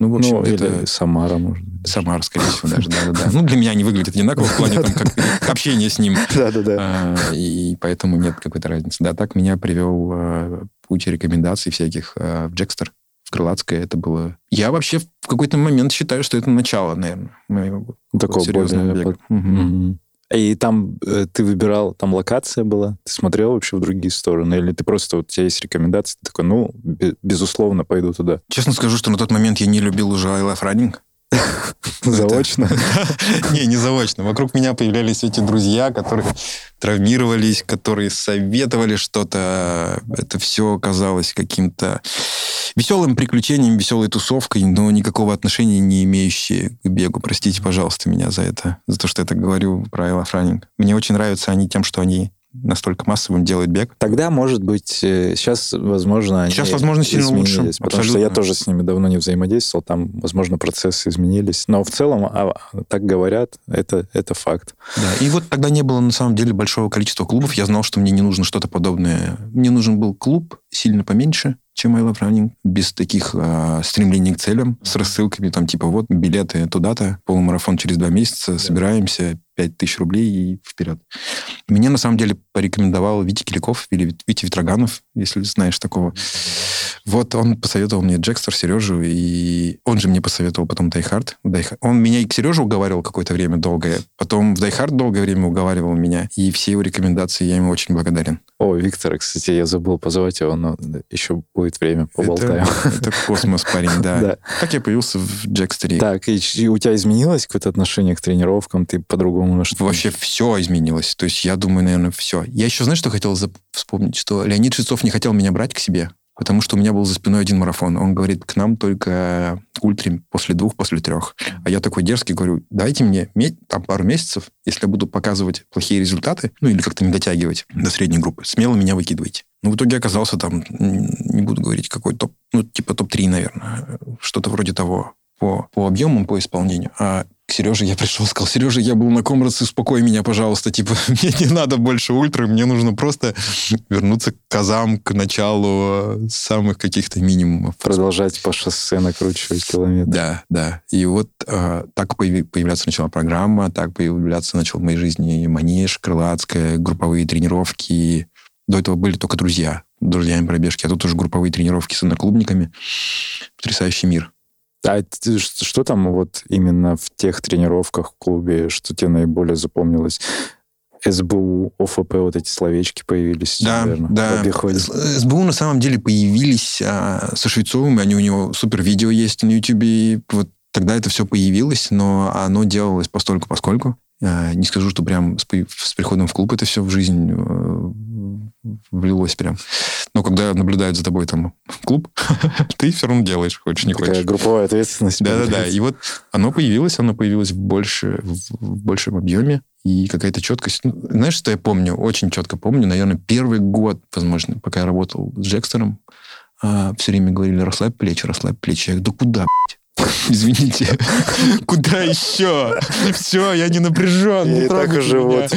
Ну, в общем, ну, это... или Самара, может быть. Самара, скорее всего, даже, да-да-да. *laughs* Ну, для меня они выглядят одинаково в плане там, как, общения с ним. *laughs* Да-да-да. А, и поэтому нет какой-то разницы. Да, так меня привел а, путь рекомендаций всяких а, в Джекстер, в Крылатское. Это было... Я вообще в какой-то момент считаю, что это начало, наверное, моего Такого серьезного бега. Угу. И там э, ты выбирал, там локация была? Ты смотрел вообще в другие стороны? Или ты просто, вот у тебя есть рекомендации, ты такой, ну, безусловно, пойду туда? Честно скажу, что на тот момент я не любил уже I Love Running. *laughs* Заочно? *laughs* Не, не заочно. Вокруг меня появлялись эти друзья, которые травмировались, которые советовали что-то. Это все казалось каким-то веселым приключением, веселой тусовкой, но никакого отношения не имеющие к бегу. Простите, пожалуйста, меня за это, за то, что я так говорю про Элла Франинг. Мне очень нравятся они тем, что они настолько массовым делает бег. Тогда, может быть, сейчас, возможно, Сейчас, возможно, сильно лучше. Потому Абсолютно. что я тоже с ними давно не взаимодействовал, там, возможно, процессы изменились. Но в целом, а, так говорят, это, это факт. Да, и вот тогда не было, на самом деле, большого количества клубов. Я знал, что мне не нужно что-то подобное. Мне нужен был клуб сильно поменьше, чем I Love Running, без таких э, стремлений к целям, с рассылками, там, типа, вот, билеты туда-то, полумарафон через два месяца, да. собираемся, 5 тысяч рублей и вперед. Мне, на самом деле, порекомендовал Витя Киликов или Витя Витроганов, если знаешь такого. Вот он посоветовал мне Jaxtor, Сережу, и он же мне посоветовал потом Die Hard. Он меня и к Сереже уговаривал какое-то время долгое, потом в Die Hard долгое время уговаривал меня, и все его рекомендации я ему очень благодарен. О, Виктор, кстати, я забыл позвать его, но еще будет время, поболтаем. Это, это космос, парень, да. *laughs* да. Так я появился в Jaxtor е. Так, и, и у тебя изменилось какое-то отношение к тренировкам? Ты по-другому на что Вообще все изменилось. То есть я думаю, наверное, все. Я еще, знаешь, что хотел вспомнить? Что Леонид Шицов не хотел меня брать к себе потому что у меня был за спиной один марафон. Он говорит, к нам только к ультре после двух, после трех. А я такой дерзкий говорю, дайте мне там пару месяцев, если я буду показывать плохие результаты, ну или как-то не дотягивать до средней группы, смело меня выкидывайте. Ну, в итоге оказался там, не буду говорить, какой топ, ну, типа топ-3, наверное, что-то вроде того по, по объемам, по исполнению. А к Сереже я пришел, сказал, Сережа, я был на Комрадсе, успокой меня, пожалуйста. Типа, *laughs* мне не надо больше ультры, мне нужно просто вернуться к казам, к началу самых каких-то минимумов. Продолжать по шоссе накручивать километры. Да, да. И вот э, так появляться начала программа, так появляться начал в моей жизни манеж, крылатская, групповые тренировки. До этого были только друзья, друзьями пробежки, а тут уже групповые тренировки с одноклубниками. Потрясающий мир. А что там вот именно в тех тренировках в клубе, что тебе наиболее запомнилось? СБУ, ОФП, вот эти словечки появились, да, наверное, да. в обиходе. СБУ на самом деле появились а, со Швецовым, они у него супер видео есть на Ютубе, вот тогда это все появилось, но оно делалось постольку поскольку. А, не скажу, что прям с, с приходом в клуб это все в жизнь э, влилось прям. Но когда наблюдают за тобой там клуб, *laughs* ты все равно делаешь, хочешь, не Такая хочешь. групповая ответственность. Да-да-да. *laughs* И вот оно появилось, оно появилось в, больше, в большем объеме. И какая-то четкость. Ну, знаешь, что я помню? Очень четко помню. Наверное, первый год, возможно, пока я работал с Джекстером, а, все время говорили, расслабь плечи, расслабь плечи. Я говорю, да куда, блядь? *laughs* Извините, *laughs* куда еще? Все, я не напряжен. Я так уже вот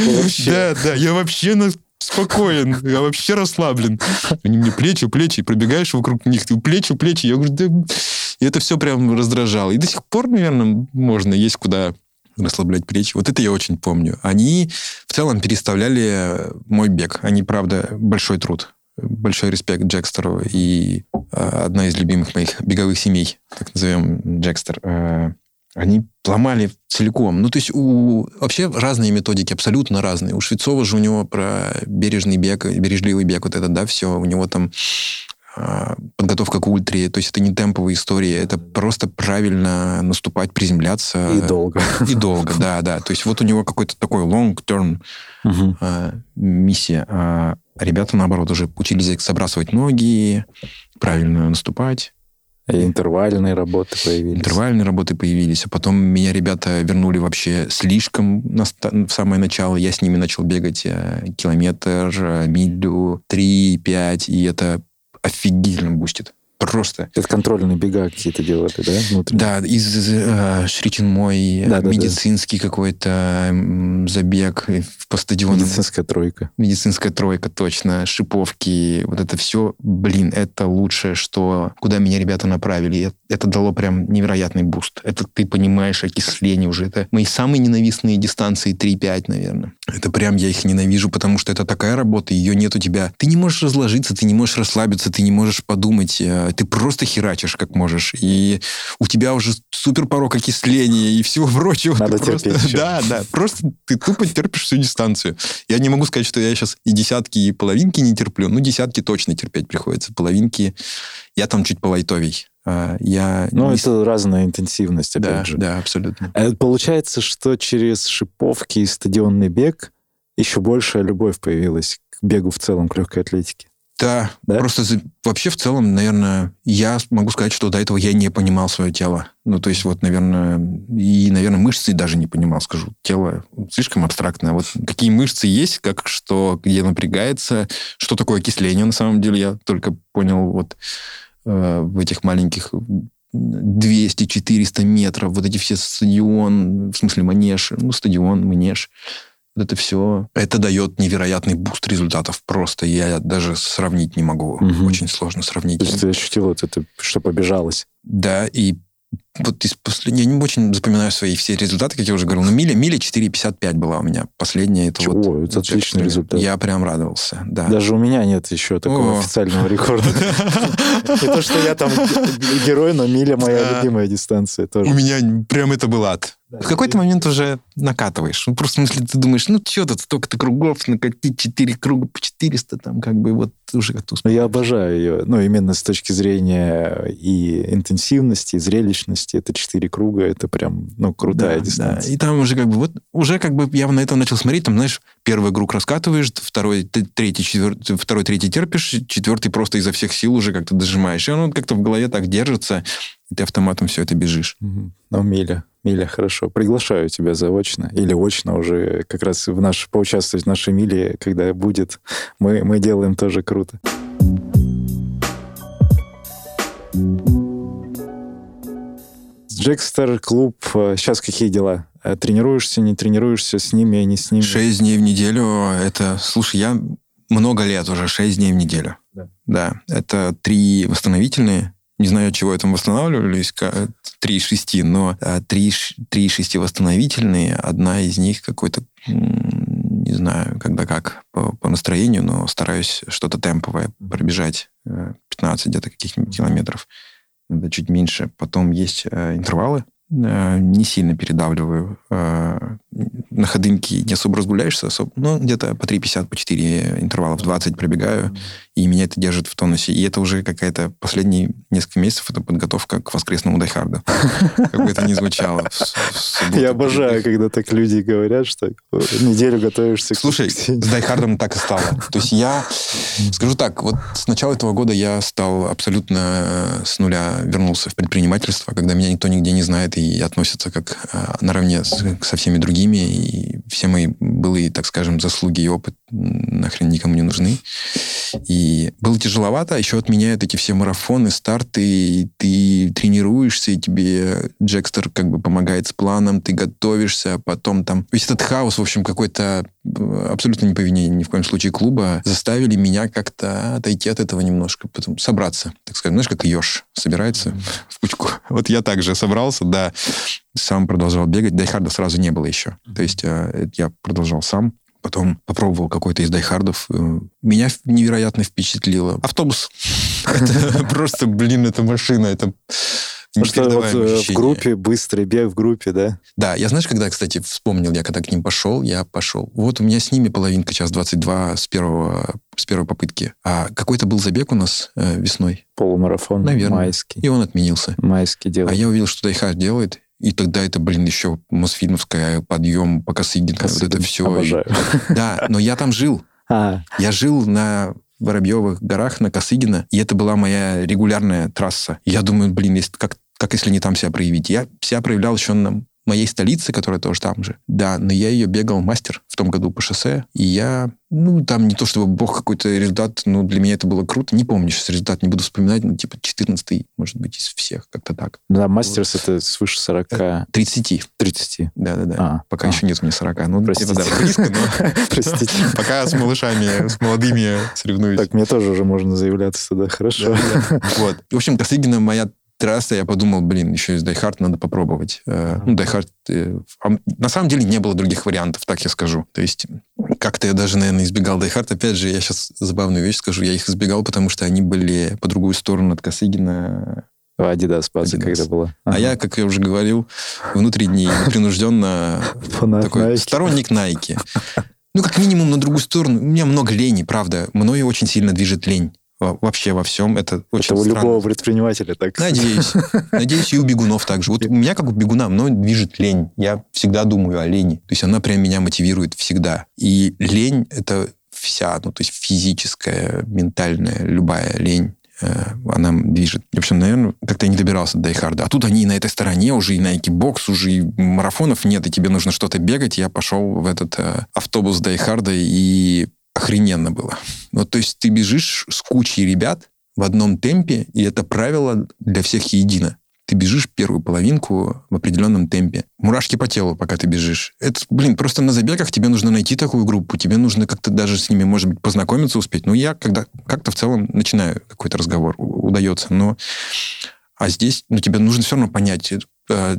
Да, да, я вообще на спокоен, я вообще расслаблен. Они мне плечи, плечи, пробегаешь вокруг них, ты плечи, плечи. Я говорю, да... И это все прям раздражало. И до сих пор, наверное, можно, есть куда расслаблять плечи. Вот это я очень помню. Они в целом переставляли мой бег. Они, правда, большой труд. Большой респект Джекстеру и э, одна из любимых моих беговых семей, так назовем Джекстер. Э, они ломали целиком. Ну, то есть у... вообще разные методики, абсолютно разные. У Швецова же у него про бережный бег, бережливый бег, вот это, да, все. У него там подготовка к ультре. То есть это не темповая история, это просто правильно наступать, приземляться. И долго. И долго, да, да. То есть вот у него какой-то такой long-term угу. э, миссия. А ребята, наоборот, уже учились забрасывать ноги, правильно наступать. И интервальные работы появились. Интервальные работы появились. А потом меня ребята вернули вообще слишком на, в самое начало. Я с ними начал бегать э, километр, э, милю, три, пять. И это офигительно бустит просто. Это контрольные бега какие-то делали, да? Внутренние? Да, из э, Шри Чинмой да, медицинский да. какой-то забег по стадиону. Медицинская тройка. Медицинская тройка, точно. Шиповки, вот это все, блин, это лучшее, что куда меня ребята направили. Это дало прям невероятный boost. Это ты понимаешь окисление уже. Это мои самые ненавистные дистанции 3-5, наверное. Это прям я их ненавижу, потому что это такая работа, ее нет у тебя. Ты не можешь разложиться, ты не можешь расслабиться, ты не можешь подумать э, ты просто херачишь как можешь, и у тебя уже супер порог окисления и всего *laughs* прочего. Надо терпеть просто, *laughs* Да, да, просто ты тупо терпишь всю дистанцию. Я не могу сказать, что я сейчас и десятки, и половинки не терплю, ну, десятки точно терпеть приходится, половинки я там чуть полайтовей. А, я ну, не... это разная интенсивность, опять да, же. Да, абсолютно. А получается, что через шиповки и стадионный бег еще большая любовь появилась к бегу в целом, к легкой атлетике. Да, Да? просто за- вообще в целом, наверное, я могу сказать, что до этого я не понимал свое тело. Ну, то есть вот, наверное, и, наверное, мышцы даже не понимал, скажу. Тело слишком абстрактное. Вот какие мышцы есть, как что, где напрягается, что такое окисление, на самом деле, я только понял вот э, в этих маленьких 200-400 метров, вот эти все стадион, в смысле манеж, ну, стадион, манеж, это все, это дает невероятный boost результатов. Просто я даже сравнить не могу. Мгм. Очень сложно сравнить. То есть ты ощутил вот это, что побежалось. Да, и вот из последней... Я не очень запоминаю свои все результаты, как я уже говорил. Но миля, миля 4,55 была у меня. Последняя это Чего? вот... Это отличный результат. Я прям радовался, да. Даже у меня нет еще такого О. официального рекорда. Не то, что я там ге- герой, но миля моя любимая дистанция У тоже. меня прям это был ад. В какой-то момент уже накатываешь. Ну, просто, в смысле, ты думаешь, ну, что тут столько-то кругов, накатить 4 круга по 400, там, как бы, вот уже как-то Но успел. я обожаю ее. Ну, именно с точки зрения и интенсивности, и зрелищности. Это четыре круга, это прям, ну, крутая Да, дистанция. да. И там уже как бы, вот, уже как бы я на это начал смотреть, там, знаешь, первый круг раскатываешь, второй, третий, четвертый, второй, третий терпишь, четвертый просто изо всех сил уже как-то дожимаешь. И оно как-то в голове так держится, и ты автоматом все это бежишь. Мгм. Ну, Миля. Миля, хорошо. Приглашаю тебя заочно или очно уже как раз в наш, поучаствовать в нашей Миле, когда будет. Мы, мы делаем тоже круто. Джекстер клуб. Сейчас какие дела? Э, Тренируешься, не тренируешься с ними, не с ними? Шесть дней в неделю, это, слушай, я много лет уже, шесть дней в неделю. Да. Да, это три восстановительные, не знаю, от чего я там восстанавливались, ка- три из шести, но а, три, ш- три из шести восстановительные, одна из них какой-то, не знаю, когда как, по, по настроению, но стараюсь что-то темповое пробежать, э, 15 где-то каких-нибудь километров, иногда чуть меньше. Потом есть э, интервалы, э, не сильно передавливаю. э, на ходынке не особо разгуляешься, особо, ну, где-то по 3,50, по 4 интервала в 20 пробегаю, и меня это держит в тонусе. И это уже какая-то последние несколько месяцев, это подготовка к воскресному дайхарду. Как бы это ни звучало. Я обожаю, когда так люди говорят, что неделю готовишься к Слушай, с дайхардом так и стало. То есть я, скажу так, вот с начала этого года я стал абсолютно э, с нуля вернулся в предпринимательство, когда меня никто нигде не знает и относится как э, наравне со всеми другими, и все мои былые, так скажем, заслуги и опыт нахрен никому не нужны. И было тяжеловато, а еще отменяют эти все марафоны, старты, и ты тренируешься, и тебе Джекстер как бы помогает с планом, ты готовишься, а потом там весь этот хаос, в общем, какой-то э, абсолютно не по вине ни в коем случае клуба, заставили меня как-то отойти от этого немножко, потом собраться, так сказать, знаешь, как еж собирается в кучку. *laughs* Вот я также собрался, да, сам продолжал бегать, Die Hard а сразу не было еще. То есть э, я продолжал сам, Потом попробовал какой-то из Die Hard ов. Э, Меня невероятно впечатлило. Автобус. *laughs* Это *laughs* просто, блин, это машина. Это Потому что вот э, в группе, быстрый бег в группе, да? Да, я знаешь, когда, кстати, вспомнил, я когда к ним пошел, я пошел. Вот у меня с ними половинка час 22 с первого, с первой попытки. А какой-то был забег у нас э, весной, Полумарафон Наверное. майский. и он отменился. Майский А делает. я увидел, что Die Hard делает, и тогда это, блин, еще Мосфильмовская, подъем по Косыгинка, вот это все. Обожаю. Да, но я там жил. *laughs* А, Я жил на Воробьевых горах, на Косыгина, и это была моя регулярная трасса. Я думаю, блин, как, как если не там себя проявить? Я себя проявлял еще на моей столице, которая тоже там же. Да, но я ее бегал мастер в том году по шоссе, и я, ну, там не то чтобы бог какой-то результат, но для меня это было круто. Не помню сейчас результат, не буду вспоминать, ну, типа 14 может быть, из всех, как-то так. да, мастерс это свыше 40, 30, 30. да-да-да. А, Пока а. еще нет мне 40. Ну, Простите. это да, близко, но *laughs* Простите. *laughs* пока с малышами, с молодыми соревнуюсь. Так, мне тоже уже можно заявляться туда, хорошо. Вот. В общем, Косыгина моя трасса, я подумал, блин, еще из Die Hard надо попробовать. Э, Ну, Die Hard... э, а м- На самом деле не было других вариантов, так я скажу. То есть как-то я даже, наверное, избегал Die Hard. Опять же, я сейчас забавную вещь скажу. Я их избегал, потому что они были по другую сторону от Косыгина. Адидас база, когда была. А я, как я уже говорил, внутренне и непринужденно *laughs* такой Nike. сторонник Найки. Ну, как минимум, на другую сторону. У меня много лени, правда. Мною очень сильно движет лень. Во- Вообще во всем. Это очень Это у странно. любого предпринимателя так. Надеюсь. Надеюсь, и у бегунов также. Вот у меня, как у бегуна, мной движет лень. Я всегда думаю о лени. То есть она прям меня мотивирует всегда. И лень — это вся, ну, то есть физическая, ментальная, любая лень, э, она движет. В общем, наверное, как-то я не добирался до Дайхарда. А тут они и на этой стороне уже, и на экибокс, уже и марафонов нет, и тебе нужно что-то бегать. Я пошел в этот э, автобус Дайхарда, и охрененно было. Ну, то есть ты бежишь с кучей ребят в одном темпе, и это правило для всех едино ты бежишь первую половинку в определенном темпе. Мурашки по телу, пока ты бежишь. Это, блин, просто на забегах тебе нужно найти такую группу, тебе нужно как-то даже с ними, может быть, познакомиться успеть. Ну, я когда как-то в целом начинаю какой-то разговор, удается, но... А здесь, ну, тебе нужно все равно понять,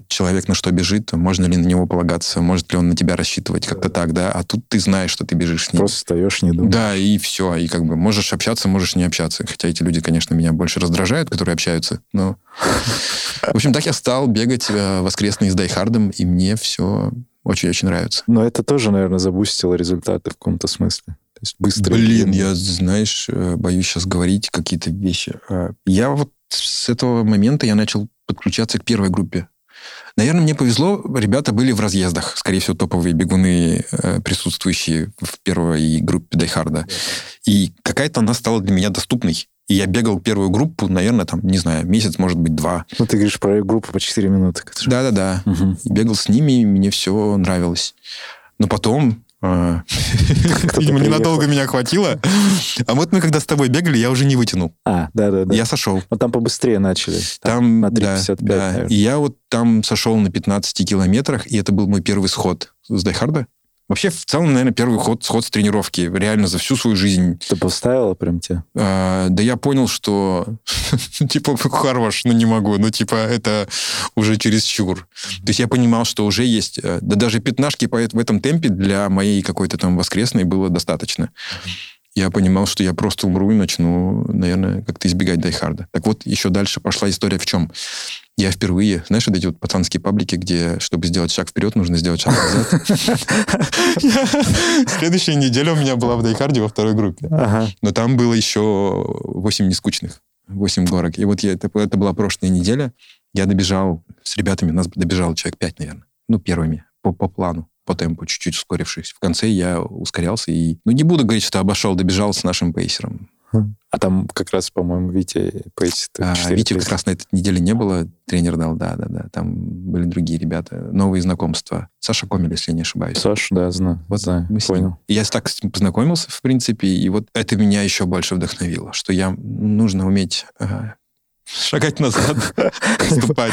человек на что бежит, можно ли на него полагаться, может ли он на тебя рассчитывать, как-то так, да, а тут ты знаешь, что ты бежишь с ним. Просто встаешь, не думаешь. Да, и все, и как бы можешь общаться, можешь не общаться, хотя эти люди, конечно, меня больше раздражают, которые общаются, но... *laughs* В общем, так я стал бегать э, воскресные с Дайхардом, и мне все очень-очень нравится. Но это тоже, наверное, забустило результаты в каком-то смысле. То есть быстро. Блин, я, знаешь, э, боюсь сейчас говорить какие-то вещи. Я вот с этого момента я начал подключаться к первой группе Наверное, мне повезло, ребята были в разъездах, скорее всего, топовые бегуны, э, присутствующие в первой группе Дайхарда. И какая-то она стала для меня доступной. И я бегал первую группу, наверное, там, не знаю, месяц, может быть, два. Ну, ты говоришь про группу по 4 минуты. Да-да-да. Угу. Бегал с ними, и мне все нравилось. Но потом. *laughs* Видимо, ненадолго меня хватило. А вот мы когда с тобой бегали, я уже не вытянул. А, да-да-да. Я сошел. Вот там побыстрее начали. Там, на 3,55, да, И я вот там сошел на 15 километрах, и это был мой первый сход с Дайхарда. Вообще, в целом, наверное, первый ход, сход с тренировки. Реально за всю свою жизнь. Ты поставила прям тебе? А, да я понял, что *laughs* типа хорош, но ну, не могу. Ну, типа, это уже чересчур. Mm-hmm. То есть я понимал, что уже есть... Э, да даже пятнашки в этом темпе для моей какой-то там воскресной было достаточно. Я понимал, что я просто умру и начну, наверное, как-то избегать дайхарда. Так вот, еще дальше пошла история в чем? Я впервые, знаешь, вот эти вот пацанские паблики, где, чтобы сделать шаг вперед, нужно сделать шаг назад. *laughs* Следующая неделя у меня была в Дайхарде во второй группе. Но там было еще 8 нескучных, 8 горок. И вот это, это была прошлая неделя. Я добежал с ребятами, нас добежал человек 5, наверное. Ну, первыми, по, по плану по темпу, чуть-чуть ускорившись. В конце я ускорялся и... Ну, не буду говорить, что обошел, добежал с нашим пейсером. А там как раз, по-моему, Витя Пейс. А, Витя как раз на этой неделе не было, тренер дал, да-да-да. Там были другие ребята, новые знакомства. Саша Комель, если я не ошибаюсь. Саша, да, знаю. Вот знаю, мы понял. И я так с ним познакомился, в принципе, и вот это меня еще больше вдохновило, что я нужно уметь а, шагать назад, *laughs* ступать.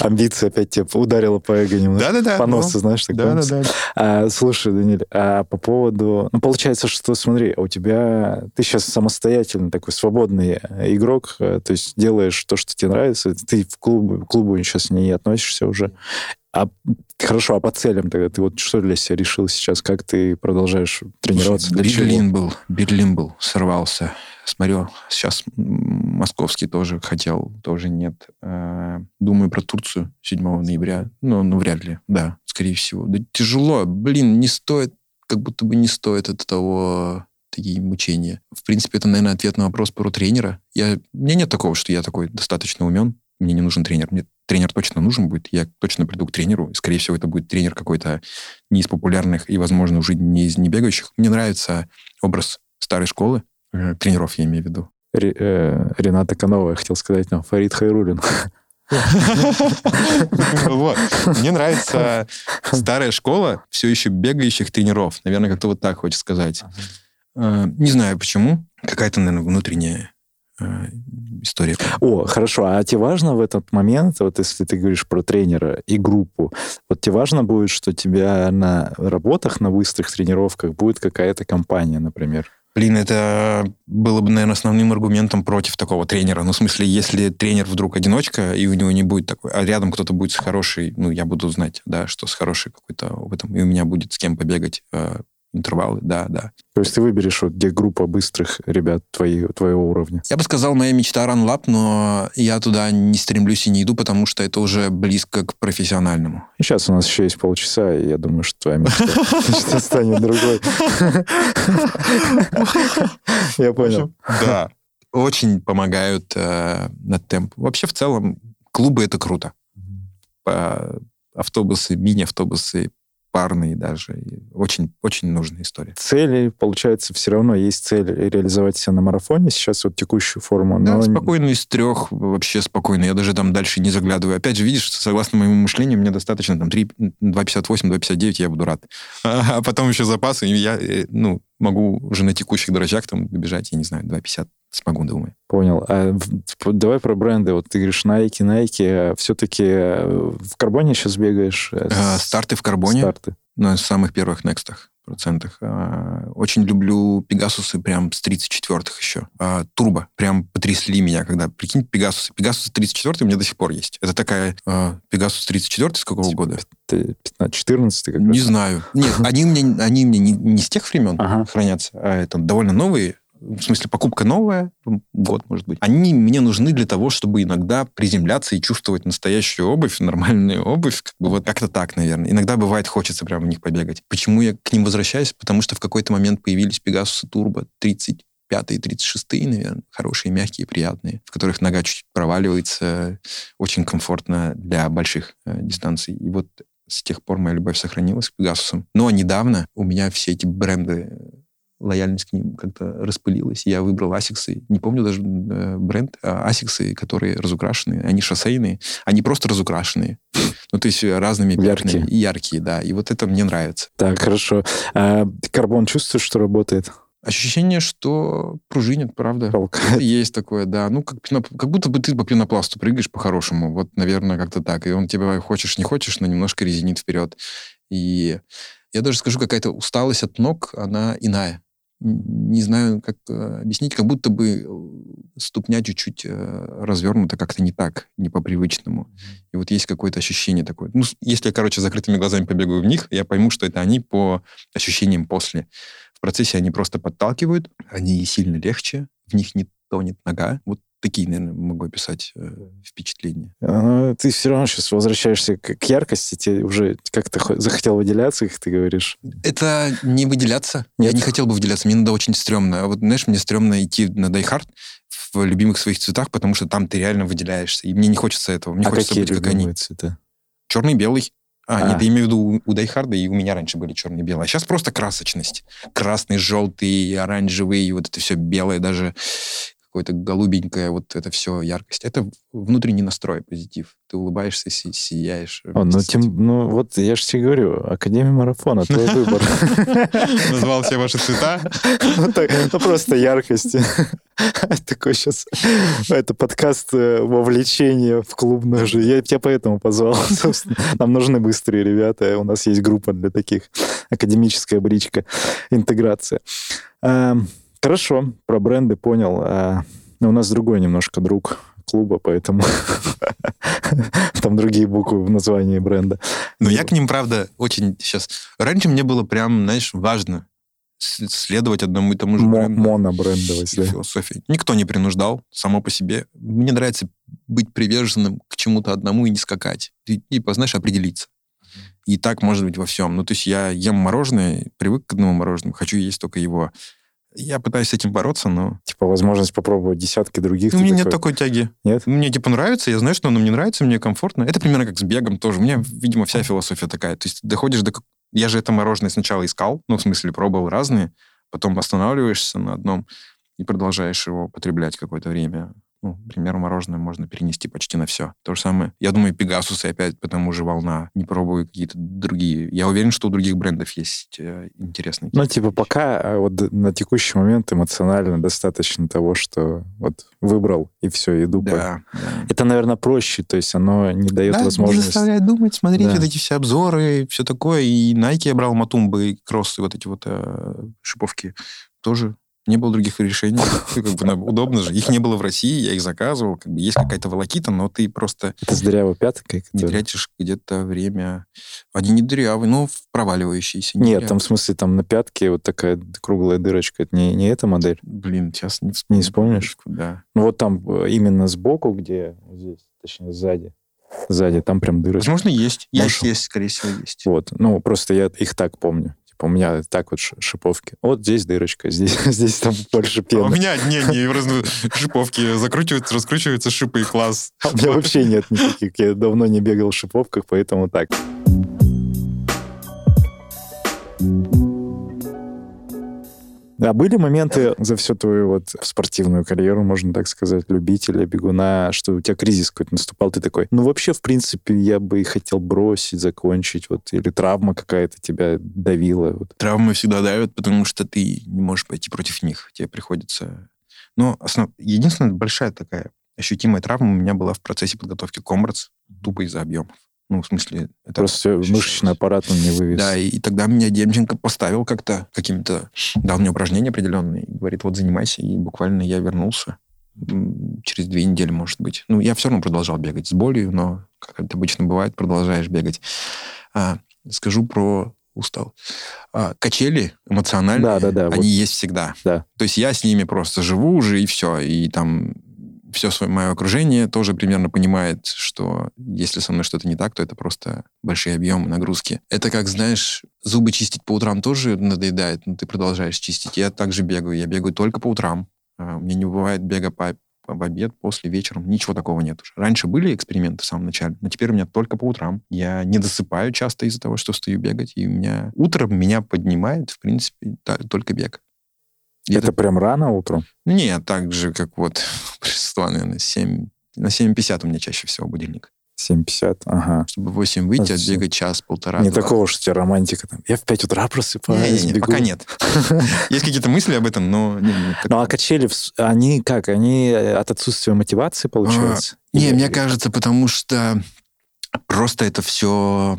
Амбиция опять тебе ударила по эго немного. Да-да-да. По носу, ну, знаешь, так Да-да-да. А, слушай, Даниль, а по поводу... Ну, получается, что, смотри, у тебя... Ты сейчас самостоятельный такой свободный игрок, э, то есть делаешь то, что тебе нравится, ты в клубу, к клубу сейчас не относишься уже. А хорошо, а по целям тогда ты вот что для себя решил сейчас? Как ты продолжаешь тренироваться? Слушай, Берлин был, Берлин был, сорвался. Смотрю, сейчас московский тоже хотел, тоже нет. Э, думаю про Турцию 7 ноября. Ну, ну, вряд ли, да, скорее всего. Да тяжело, блин, не стоит, как будто бы не стоит от того такие мучения. В принципе, это, наверное, ответ на вопрос про тренера. Я, меня нет такого, что я такой достаточно умен, мне не нужен тренер. Мне тренер точно нужен будет, я точно приду к тренеру. Скорее всего, это будет тренер какой-то не из популярных и, возможно, уже не из небегающих. Мне нравится образ старой школы, тренеров я имею в виду. Ре, э, Рената Канова, я хотел сказать, но Фарид Хайрулин. Вот. Мне нравится старая школа все еще бегающих тренеров. Наверное, как-то вот так хочется сказать. Э, не знаю почему. Какая-то, наверное, внутренняя Э, история. О, хорошо. А тебе важно в этот момент, вот если ты говоришь про тренера и группу, вот тебе важно будет, что у тебя на работах, на быстрых тренировках будет какая-то компания, например? Блин, это было бы, наверное, основным аргументом против такого тренера. Ну, в смысле, если тренер вдруг одиночка, и у него не будет такой, а рядом кто-то будет с хорошей, ну, я буду знать, да, что с хорошей какой-то опытом, и у меня будет с кем побегать э, интервалы, да, да. То есть ты выберешь, вот, где группа быстрых ребят твои, твоего уровня? Я бы сказал, моя мечта RunLab, но я туда не стремлюсь и не иду, потому что это уже близко к профессиональному. Сейчас у нас еще есть полчаса, и я думаю, что твоя мечта *laughs* *laughs* станет другой. *laughs* Я понял. Да. Очень помогают э, на темп. Вообще, в целом, клубы — это круто. Автобусы, мини-автобусы, парные даже. Очень, очень нужная история. Цели, получается, все равно есть цель реализовать себя на марафоне, сейчас вот текущую форму. Да, но... спокойно из трех, вообще спокойно. Я даже там дальше не заглядываю. Опять же, видишь, согласно моему мышлению, мне достаточно там 3, 2,58, 2,59, я буду рад. *laughs* А, потом еще запасы, и я, э, ну, могу уже на текущих дрожжах там добежать, я не знаю, 2,50 смогу, думаю. Понял. А давай про бренды. Вот ты говоришь Nike, Nike. А все-таки э, в карбоне сейчас бегаешь? Э, а, старты в карбоне. Старты. На самых первых некстах процентах. А, очень люблю Пегасусы прям с 34-х еще. А, турбо. Прям потрясли меня, когда... Прикинь, Пегасусы. Пегасусы 34 у меня до сих пор есть. Это такая... Пегасус 34 с какого типа года? 15, 14 как Не знаю. Нет, они мне, они мне не, не с тех времен ага. хранятся, а это довольно новые в смысле, покупка новая, год, может быть, они мне нужны для того, чтобы иногда приземляться и чувствовать настоящую обувь, *laughs* нормальную обувь. Как бы вот как-то так, наверное. Иногда бывает, хочется прямо в них побегать. Почему я к ним возвращаюсь? Потому что в какой-то момент появились Pegasus Turbo 30 пятые, тридцать наверное, хорошие, мягкие, приятные, в которых нога чуть проваливается, очень комфортно для больших э, дистанций. И вот с тех пор моя любовь сохранилась к Пегасусам. Но недавно у меня все эти бренды лояльность к ним как-то распылилась. Я выбрал асиксы. Не помню даже э, бренд. А асиксы, которые разукрашенные. Они шоссейные. Они просто разукрашенные. *laughs* Ну, то есть разными яркие. И яркие, да. И вот это мне нравится. Так, хорошо. А карбон чувствуешь, что работает? Ощущение, что пружинит, правда. Толкает. Есть такое, да. Ну, как, как будто бы ты по пенопласту прыгаешь по-хорошему. Вот, наверное, как-то так. И он тебя хочешь, не хочешь, но немножко резинит вперед. И я даже скажу, какая-то усталость от ног, она иная не знаю, как э, объяснить, как будто бы э, ступня чуть-чуть э, развернута как-то не так, не по-привычному. И вот есть какое-то ощущение такое. Ну, если я, короче, закрытыми глазами побегаю в них, я пойму, что это они по ощущениям после. В процессе они просто подталкивают, они сильно легче, в них не тонет нога. Вот такие, наверное, могу описать э, впечатления. А, ты все равно сейчас возвращаешься к, к яркости, тебе уже как-то захотел выделяться, как ты говоришь. Это не выделяться. Нет. Я не хотел бы выделяться, мне надо очень стрёмно. А вот, знаешь, мне стрёмно идти на Die Hard в любимых своих цветах, потому что там ты реально выделяешься. И мне не хочется этого. Мне а хочется какие быть как они. цвета? Черный, белый. А, а, нет, я имею в виду у Дайхарда, и у меня раньше были черные и белые. А сейчас просто красочность. Красный, желтый, оранжевый, вот это все белое, даже какое-то голубенькое, вот это все яркость. Это внутренний настрой, позитив. Ты улыбаешься, си сияешь. О, ну, тем, ну, вот я же тебе говорю, Академия марафона, твой *laughs* выбор. Назвал все ваши цвета? *laughs* Ну, просто яркости. *laughs* Такой сейчас... Это подкаст э, вовлечения в клубную же. Я тебя поэтому позвал, собственно. Нам нужны быстрые ребята. У нас есть группа для таких. Академическая бричка. Интеграция. Хорошо, про бренды понял. А, у нас другой немножко друг клуба, поэтому *laughs* там другие буквы в названии бренда. Но я к ним, правда, очень сейчас... Раньше мне было прям, знаешь, важно следовать одному и тому же бренду. Монобрендовость, да. Философии. Никто не принуждал, само по себе. Мне нравится быть приверженным к чему-то одному и не скакать. И, типа, знаешь, определиться. И так может быть во всем. Ну, то есть я ем мороженое, привык к одному мороженому, хочу есть только его. Я пытаюсь с этим бороться, но... Типа возможность попробовать десятки других? У меня такой... нет такой тяги. Нет? Мне, типа, нравится, я знаю, что оно мне нравится, мне комфортно. Это примерно как с бегом тоже. У меня, видимо, вся философия такая. То есть доходишь до... Я же это мороженое сначала искал, ну, в смысле, пробовал разные, потом останавливаешься на одном и продолжаешь его потреблять какое-то время ну, например, мороженое можно перенести почти на все. То же самое. Я думаю, Пегасусы опять по тому же волна. Не пробую какие-то другие. Я уверен, что у других брендов есть э, интересные. Ну, типа, вещи. пока э, вот на текущий момент эмоционально достаточно того, что вот выбрал и все, иду. Да, по... да. Это, наверное, проще, то есть оно не дает да, возможности... не заставляет думать, смотреть да. вот эти все обзоры, все такое. И Nike я брал Матумбы, и кроссы, вот эти вот э, шиповки тоже не было других решений. *laughs* Как бы, удобно же. Их не было в России, я их заказывал. Как бы есть какая-то волокита, но ты просто... Это с дырявой пяткой? Не тратишь где-то время. Они не дырявые, но проваливающиеся. Не Нет, дырявые. там в смысле там на пятке вот такая круглая дырочка. Это не, не эта модель? Блин, сейчас не вспомню. Не вспомнишь? Да. Ну вот там э, именно сбоку, где здесь, точнее сзади, Сзади, там прям дыры. Возможно, есть. Есть, есть, скорее всего, есть. Вот. Ну, просто я их так помню. Типа у меня так вот шиповки. Вот здесь дырочка, *laughs* здесь, здесь там больше пены. А у меня не, не шиповки закручиваются, раскручиваются шипы и класс. А *laughs* у меня вообще нет никаких. Я давно не бегал в шиповках, поэтому так. А были моменты за всю твою вот спортивную карьеру, можно так сказать, любителя, бегуна, что у тебя кризис какой-то наступал, ты такой, ну вообще, в принципе, я бы и хотел бросить, закончить, вот, или травма какая-то тебя давила. Вот. Травмы всегда давят, потому что ты не можешь пойти против них. Тебе приходится... Но основ... единственная большая такая ощутимая травма у меня была в процессе подготовки комбратс, тупо из-за объемов. Ну, в смысле... Это Просто мышечный аппарат он не вывез. Да, и, и тогда меня Демченко поставил как-то каким-то... Дал мне упражнения определенные. Говорит, вот занимайся. И буквально я вернулся через две недели, может быть. Ну, я все равно продолжал бегать с болью, но, как это обычно бывает, продолжаешь бегать. А, скажу про устал. А, качели эмоциональные, да, да, да, они вот. есть всегда. Да. То есть я с ними просто живу уже, и все. И там все свое мое окружение тоже примерно понимает, что если со мной что-то не так, то это просто большие объемы, нагрузки. Это как, знаешь, зубы чистить по утрам тоже надоедает, но ты продолжаешь чистить. Я также бегаю. Я бегаю только по утрам. А, у меня не бывает бега по в обед, после, вечером. Ничего такого нет уже. Раньше были эксперименты в самом начале, но теперь у меня только по утрам. Я не досыпаю часто из-за того, что стою бегать, и у меня утром меня поднимает, в принципе, только бег. Это, это прям рано утром? Нет, так же, как вот пришла, наверное, 7... На 7.50 у меня чаще всего будильник. 7.50, ага. Чтобы в 8 выйти, отбегать час-полтора. Не два. такого, что у тебя романтика там. Я в 5 утра просыпаюсь, не, не, не, Пока нет. *laughs* Есть какие-то мысли об этом, но... Ну, а качели, они как? Они от отсутствия мотивации, получается? А, не, мне кажется, потому что просто это все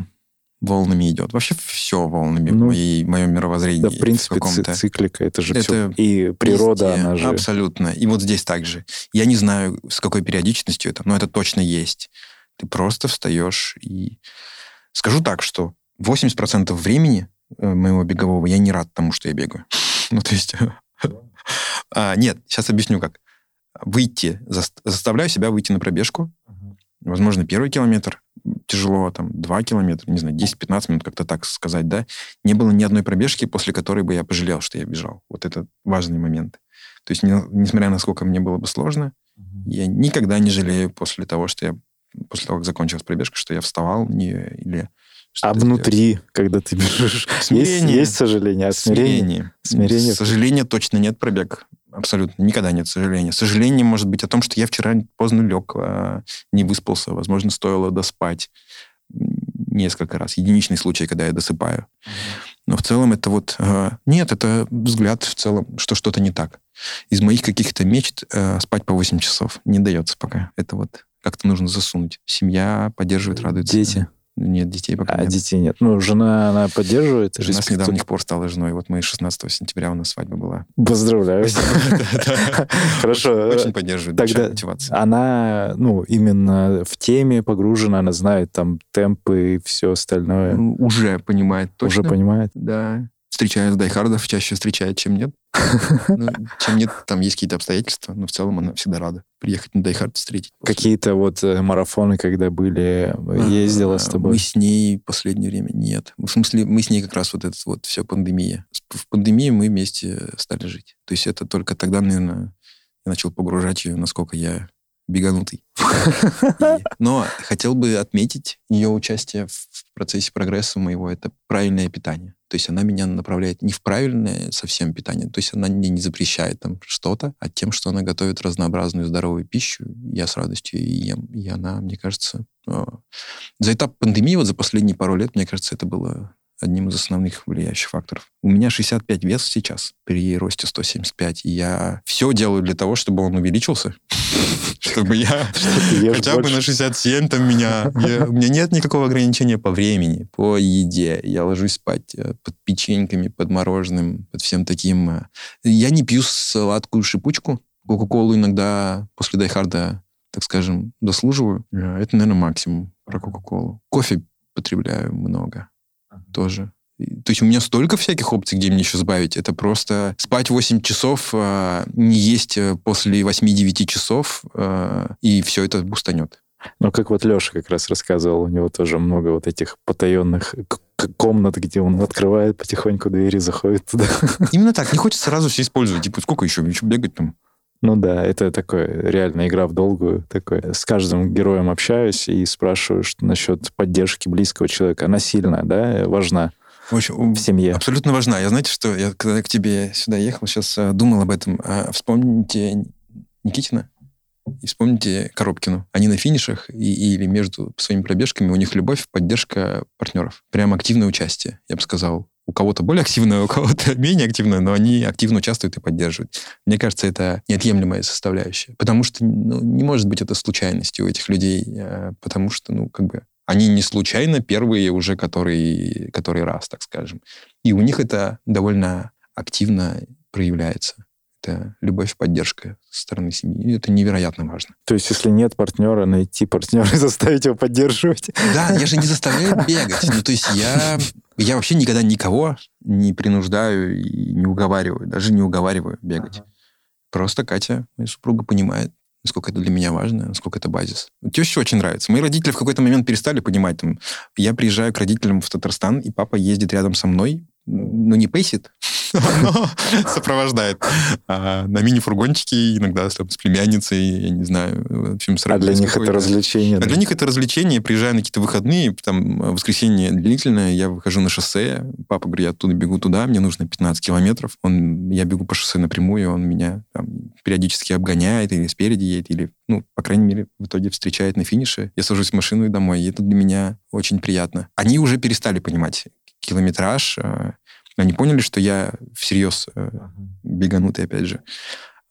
волнами идет. Вообще все волнами ну, в моей, моем мировоззрении. Да, в принципе, в циклика, это же это все. И природа, везде, она же... Абсолютно. И вот здесь также. Я не знаю, с какой периодичностью это, но это точно есть. Ты просто встаешь и... Скажу так, что 80% времени э, моего бегового я не рад тому, что я бегаю. *laughs* ну, то есть... *laughs* а, нет, сейчас объясню как. Выйти, заставляю себя выйти на пробежку. Возможно, первый километр, тяжело, там, 2 километра, не знаю, 10-15 минут, как-то так сказать, да, не было ни одной пробежки, после которой бы я пожалел, что я бежал. Вот это важный момент. То есть, не, несмотря на сколько мне было бы сложно, я никогда не жалею после того, что я после того, как закончилась пробежка, что я вставал не, или а внутри, сделать. когда ты бежишь, есть, есть сожаление, а смирение? Смирение. смирение. Сожаления точно нет пробег. Абсолютно. Никогда нет сожаления. Сожаление может быть о том, что я вчера поздно лег, а, не выспался. Возможно, стоило доспать несколько раз. Единичный случай, когда я досыпаю. Но в целом это вот... А, нет, это взгляд в целом, что что-то не так. Из моих каких-то мечт а, спать по 8 часов не дается пока. Это вот как-то нужно засунуть. Семья поддерживает, радуется. Дети? Нет, детей пока а нет. детей нет. Ну, жена, она поддерживает? Жена с недавних пор стала женой. Вот мы 16 сентября у нас свадьба была. Поздравляю. *laughs* Хорошо. Очень поддерживает. Тогда она, ну, именно в теме погружена, она знает там темпы и все остальное. Уже понимает точно. Уже понимает? Да встречает дайхардов, чаще встречает, чем нет. *laughs* Ну, чем нет, там есть какие-то обстоятельства, но в целом она всегда рада приехать на дайхард встретить. Какие-то вот э, марафоны, когда были, ездила с тобой? Мы с ней в последнее время нет. В смысле, мы с ней как раз вот это вот все пандемия. В пандемии мы вместе стали жить. То есть это только тогда, наверное, я начал погружать ее, насколько я беганутый. Но хотел бы отметить ее участие в процессе прогресса моего. Это правильное питание. То есть она меня направляет не в правильное совсем питание, то есть она мне не запрещает там что-то, а тем, что она готовит разнообразную здоровую пищу, я с радостью ее ем. И она, мне кажется, э, за этап пандемии, вот за последние пару лет, мне кажется, это было одним из основных влияющих факторов. У меня 65 вес сейчас, при росте 175, и я все делаю для того, чтобы он увеличился, *laughs* чтобы я *laughs* хотя бы на 67 там меня... У меня нет никакого ограничения по времени, по еде. Я ложусь спать э, под печеньками, под мороженым, под всем таким. Э. Я не пью сладкую шипучку. Кока-колу иногда после дайхарда, так скажем, дослуживаю. Э, это, наверное, максимум про Кока-колу. Кофе потребляю много тоже. То есть у меня столько всяких опций, где мне еще сбавить. Это просто спать 8 часов, э, не есть э, после 8-9 часов, э, и все это бустанет. Ну, как вот Леша как раз рассказывал, у него тоже много вот этих потаенных комнат, где он открывает потихоньку двери, заходит туда. Именно так. Не *laughs* хочется сразу все использовать. Типа, сколько еще? Еще бегать там? Ну да, это такое реально игра в долгую. Такое. С каждым героем общаюсь и спрашиваю что насчет поддержки близкого человека. Она сильная, да, важна. В, общем, в семье? Абсолютно важна. Я знаете, что я когда к тебе сюда ехал, сейчас а, думал об этом. А, вспомните Никитина и вспомните Коробкину. Они на финишах и, или между своими пробежками, у них любовь, поддержка партнеров. Прям активное участие, я бы сказал. У кого-то более активное, у кого-то *laughs* менее активное, но они активно участвуют и поддерживают. Мне кажется, это неотъемлемая составляющая. Потому что ну, не может быть это случайностью у этих людей. А, потому что, ну, как бы, они не случайно первые уже, которые, который раз, так скажем. И у них это довольно активно проявляется. Это любовь, поддержка со стороны семьи. И это невероятно важно. То есть, если нет партнера, найти партнера *laughs* и заставить его поддерживать. Да, я же не заставляю бегать. Ну, то есть я, я вообще никогда никого не принуждаю и не уговариваю. Даже не уговариваю бегать. Ага. Просто Катя, моя супруга, понимает, насколько это для меня важно, насколько это базис. Теще очень нравится. Мои родители в какой-то момент перестали понимать. Там, я приезжаю к родителям в Татарстан, и папа ездит рядом со мной, ну, не пейсит, но *laughs* сопровождает. А на мини-фургончике иногда с племянницей, я не знаю, в общем, с А для них это развлечение. А для них это развлечение. Приезжаю на какие-то выходные, там, воскресенье длительное, я выхожу на шоссе, папа говорит, я оттуда бегу туда, мне нужно 15 километров. Он, я бегу по шоссе напрямую, он меня там, периодически обгоняет, или спереди едет, или, ну, по крайней мере, в итоге встречает на финише. Я сажусь в машину и домой, и это для меня очень приятно. Они уже перестали понимать километраж, э, они поняли, что я всерьез э, беганутый, опять же.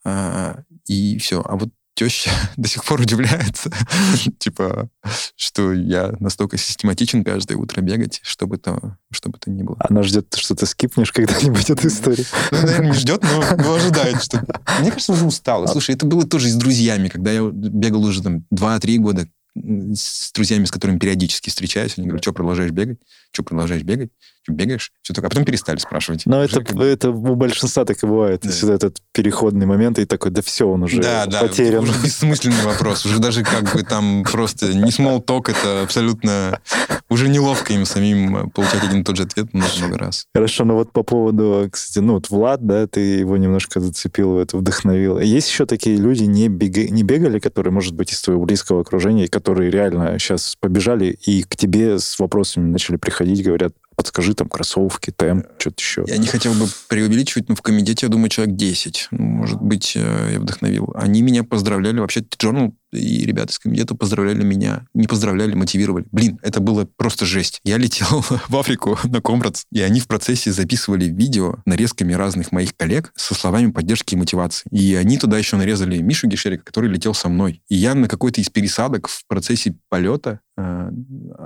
А, и все. А вот теща *laughs* до сих пор удивляется, *laughs* типа, что я настолько систематичен каждое утро бегать, чтобы то, чтобы то ни было. Она ждет, что ты скипнешь когда-нибудь эту историю. Ну, наверное, не ждет, но, но ожидает, что... *laughs* Мне кажется, уже устала. А Слушай, это было тоже с друзьями, когда я бегал уже там 2-3 года с друзьями, с которыми периодически встречаюсь, они говорят, что продолжаешь бегать? Что продолжаешь бегать? Бегаешь, все такое. А потом перестали спрашивать. Но это, как... это у большинства так и бывает. Да. Всегда этот переходный момент, и такой, да все, он уже да, потерян. Да, уже бессмысленный вопрос. Уже даже как бы там просто не small talk, это абсолютно... Уже неловко им самим получать один и тот же ответ много-много раз. Хорошо, но вот по поводу, кстати, ну вот Влад, да, ты его немножко зацепил, это вдохновил. Есть еще такие люди, не, бега... не бегали, которые, может быть, из твоего близкого окружения, которые реально сейчас побежали и к тебе с вопросами начали приходить, говорят, подскажи там кроссовки, темп, что-то еще. Я не хотел бы преувеличивать, но в комитете, я думаю, человек 10. Ну, может быть, э, я вдохновил. Они меня поздравляли. Вообще, Journal и ребята из комитета поздравляли меня. Не поздравляли, мотивировали. Блин, это было просто жесть. Я летел *laughs* в Африку на Комрадс, и они в процессе записывали видео нарезками разных моих коллег со словами поддержки и мотивации. И они туда еще нарезали Мишу Гишерика, который летел со мной. И я на какой-то из пересадок в процессе полета э,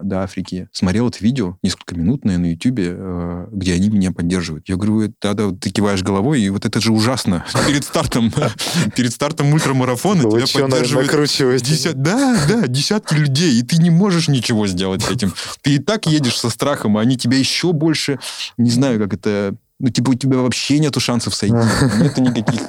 до Африки смотрел это видео, несколько минутное на Ютубе, э, где они меня поддерживают. Я говорю, да-да, ты киваешь головой, и вот это же ужасно. *laughs* Перед стартом, *laughs* перед стартом ультрамарафона тебя поддерживают накручиваете. Десят, да, да, десятки людей, и ты не можешь ничего сделать с этим. Ты и так едешь со страхом, а они тебя еще больше, не знаю, как это ну, типа, у тебя вообще нету шансов сойти. Нету никаких.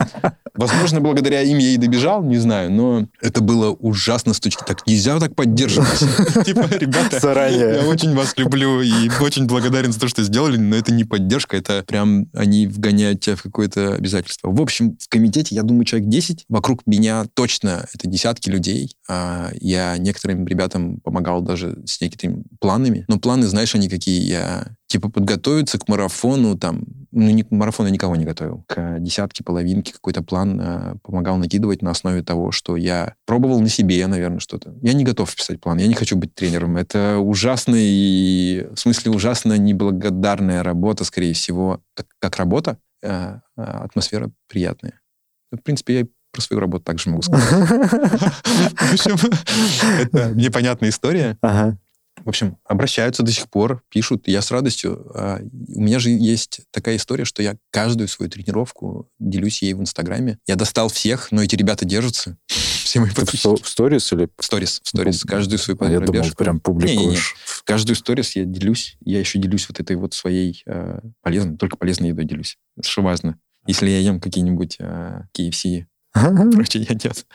Возможно, благодаря им я и добежал, не знаю, но это было ужасно с точки... Так нельзя так поддерживать. *laughs* Типа, ребята, я очень вас люблю и очень благодарен за то, что сделали, но это не поддержка, это прям они вгоняют тебя в какое-то обязательство. В общем, в комитете, я думаю, человек 10. Вокруг меня точно это десятки людей. А я некоторым ребятам помогал даже с некоторыми планами. Но планы, знаешь, они какие? Я типа подготовиться к марафону, там, ну, не, к марафону никого не готовил, к десятке, половинке какой-то план э, помогал накидывать на основе того, что я пробовал на себе, наверное, что-то. Я не готов писать план, я не хочу быть тренером. Это ужасная и, в смысле, ужасно неблагодарная работа, скорее всего, как, как работа, э, атмосфера приятная. В принципе, я про свою работу также могу сказать. *laughs* В общем, *laughs* это непонятная история. В общем, обращаются до сих пор, пишут. Я с радостью. А, у меня же есть такая история, что я каждую свою тренировку делюсь ей в Инстаграме. Я достал всех, но эти ребята держатся. *laughs* Все мои подписчики. В сторис или? В сторис. В сторис. Каждую свою а я думал, прям публикуешь. Не, не, не. Каждую сторис я делюсь. Я еще делюсь вот этой вот своей э, полезной, только полезной едой делюсь. Что важно. Если я ем какие-нибудь э, KFC Прочее я нет.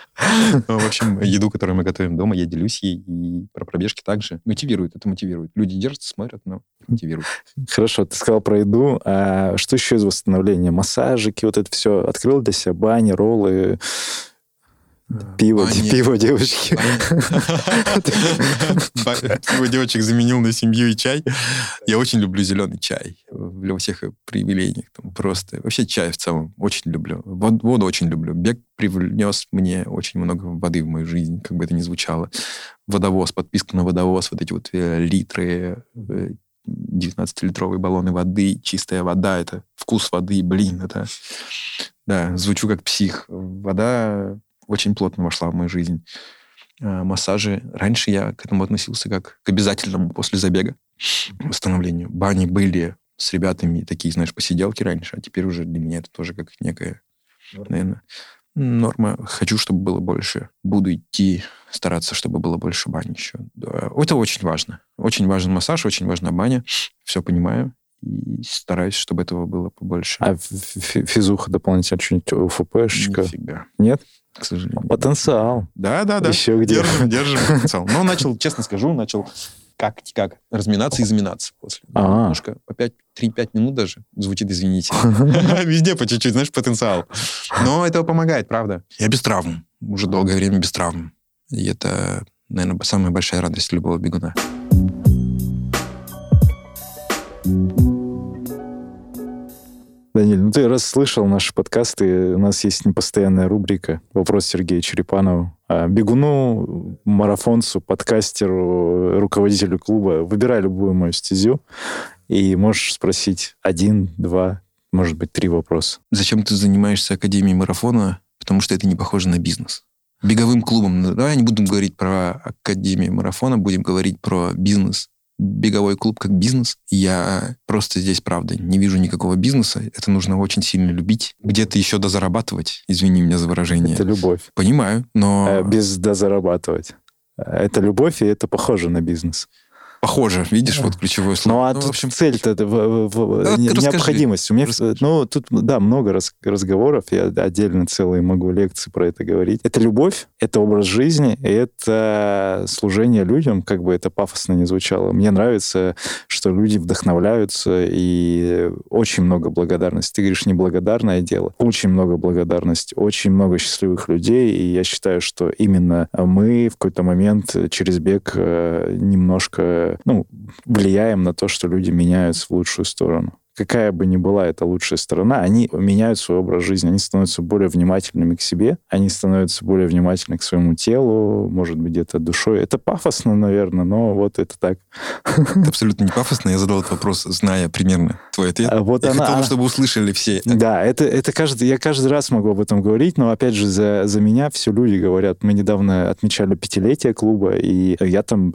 В общем, еду, которую мы готовим дома, я делюсь ей. И про пробежки также. Мотивирует, это мотивирует. Люди держатся, смотрят, но мотивирует. Хорошо, ты сказал про еду. А что еще из восстановления? Массажики, вот это все открыл для себя, бани, роллы? Пиво, Бани. пиво, девочки. *laughs* Пиво девочек заменил на семью и чай. Я очень люблю зеленый чай во всех проявлениях. Там просто вообще чай в целом очень люблю. Вод- Воду очень люблю. Бег привнес мне очень много воды в мою жизнь, как бы это ни звучало. Водовоз, подписка на водовоз, вот эти вот э, литры, э, 19-литровые баллоны воды, чистая вода, это вкус воды, блин, это... Да, звучу как псих. Вода очень плотно вошла в мою жизнь. А, Массажи. Раньше я к этому относился как к обязательному после забега восстановлению. Бани были с ребятами, такие, знаешь, посиделки раньше, а теперь уже для меня это тоже как некая, наверное, норма. Хочу, чтобы было больше. Буду идти, стараться, чтобы было больше бань еще. Да. Это очень важно. Очень важен массаж, очень важна баня. Все понимаю. И стараюсь, чтобы этого было побольше. А фи- фи- физуха дополнительно что-нибудь УФПшечка? Нифига, Нет? К сожалению. Потенциал. Да, да, да. Еще где. Держим, держим потенциал. Но начал, честно скажу, начал как, как разминаться и заминаться после. А. Немножко, по 5, 3-5 минут даже, звучит, извините. *laughs* Везде по чуть-чуть, знаешь, потенциал. Но это помогает, правда. Я без травм. Уже долгое время без травм. И это, наверное, самая большая радость любого бегуна. Даниль, ну ты раз слышал наши подкасты, у нас есть непостоянная рубрика «Вопрос Сергею Черепанову». А Бегуну, марафонцу, подкастеру, руководителю клуба выбирай любую мою стезю, и можешь спросить один, два, может быть, три вопроса. Зачем ты занимаешься академией марафона? Потому что это не похоже на бизнес. Беговым клубом. ну, Давай не будем говорить про академию марафона, будем говорить про бизнес. Беговой клуб как бизнес. Я просто здесь, правда, не вижу никакого бизнеса. Это нужно очень сильно любить. Где-то еще дозарабатывать. Извини меня за выражение. Это любовь. Понимаю, но А без дозарабатывать. Это любовь, и это похоже на бизнес. Похоже. Видишь, вот ключевое Ну, слово. а Ну, тут в общем, цель-то в- в- в- Да, не- расскажи. необходимость. У меня, Расскажи. ну, тут, да, много раз- разговоров, я отдельно целые могу лекции про это говорить. Это любовь, это образ жизни, это служение людям, как бы это пафосно не звучало. Мне нравится, что люди вдохновляются, и очень много благодарности. Ты говоришь, неблагодарное дело. Очень много благодарности, очень много счастливых людей, и я считаю, что именно мы в какой-то момент через бег э, ну, влияем на то, что люди меняются в лучшую сторону. Какая бы ни была эта лучшая сторона, они меняют свой образ жизни, они становятся более внимательными к себе, они становятся более внимательны к своему телу, может быть, где-то душой. Это пафосно, наверное, но вот это так. это *laughs* абсолютно не пафосно. Я задал этот вопрос, зная примерно твой ответ. А вот Я она- хотел, она- чтобы услышали все. Да, это, это каждый, я каждый раз могу об этом говорить, но опять же за, за меня все люди говорят. Мы недавно отмечали пятилетие клуба, и я там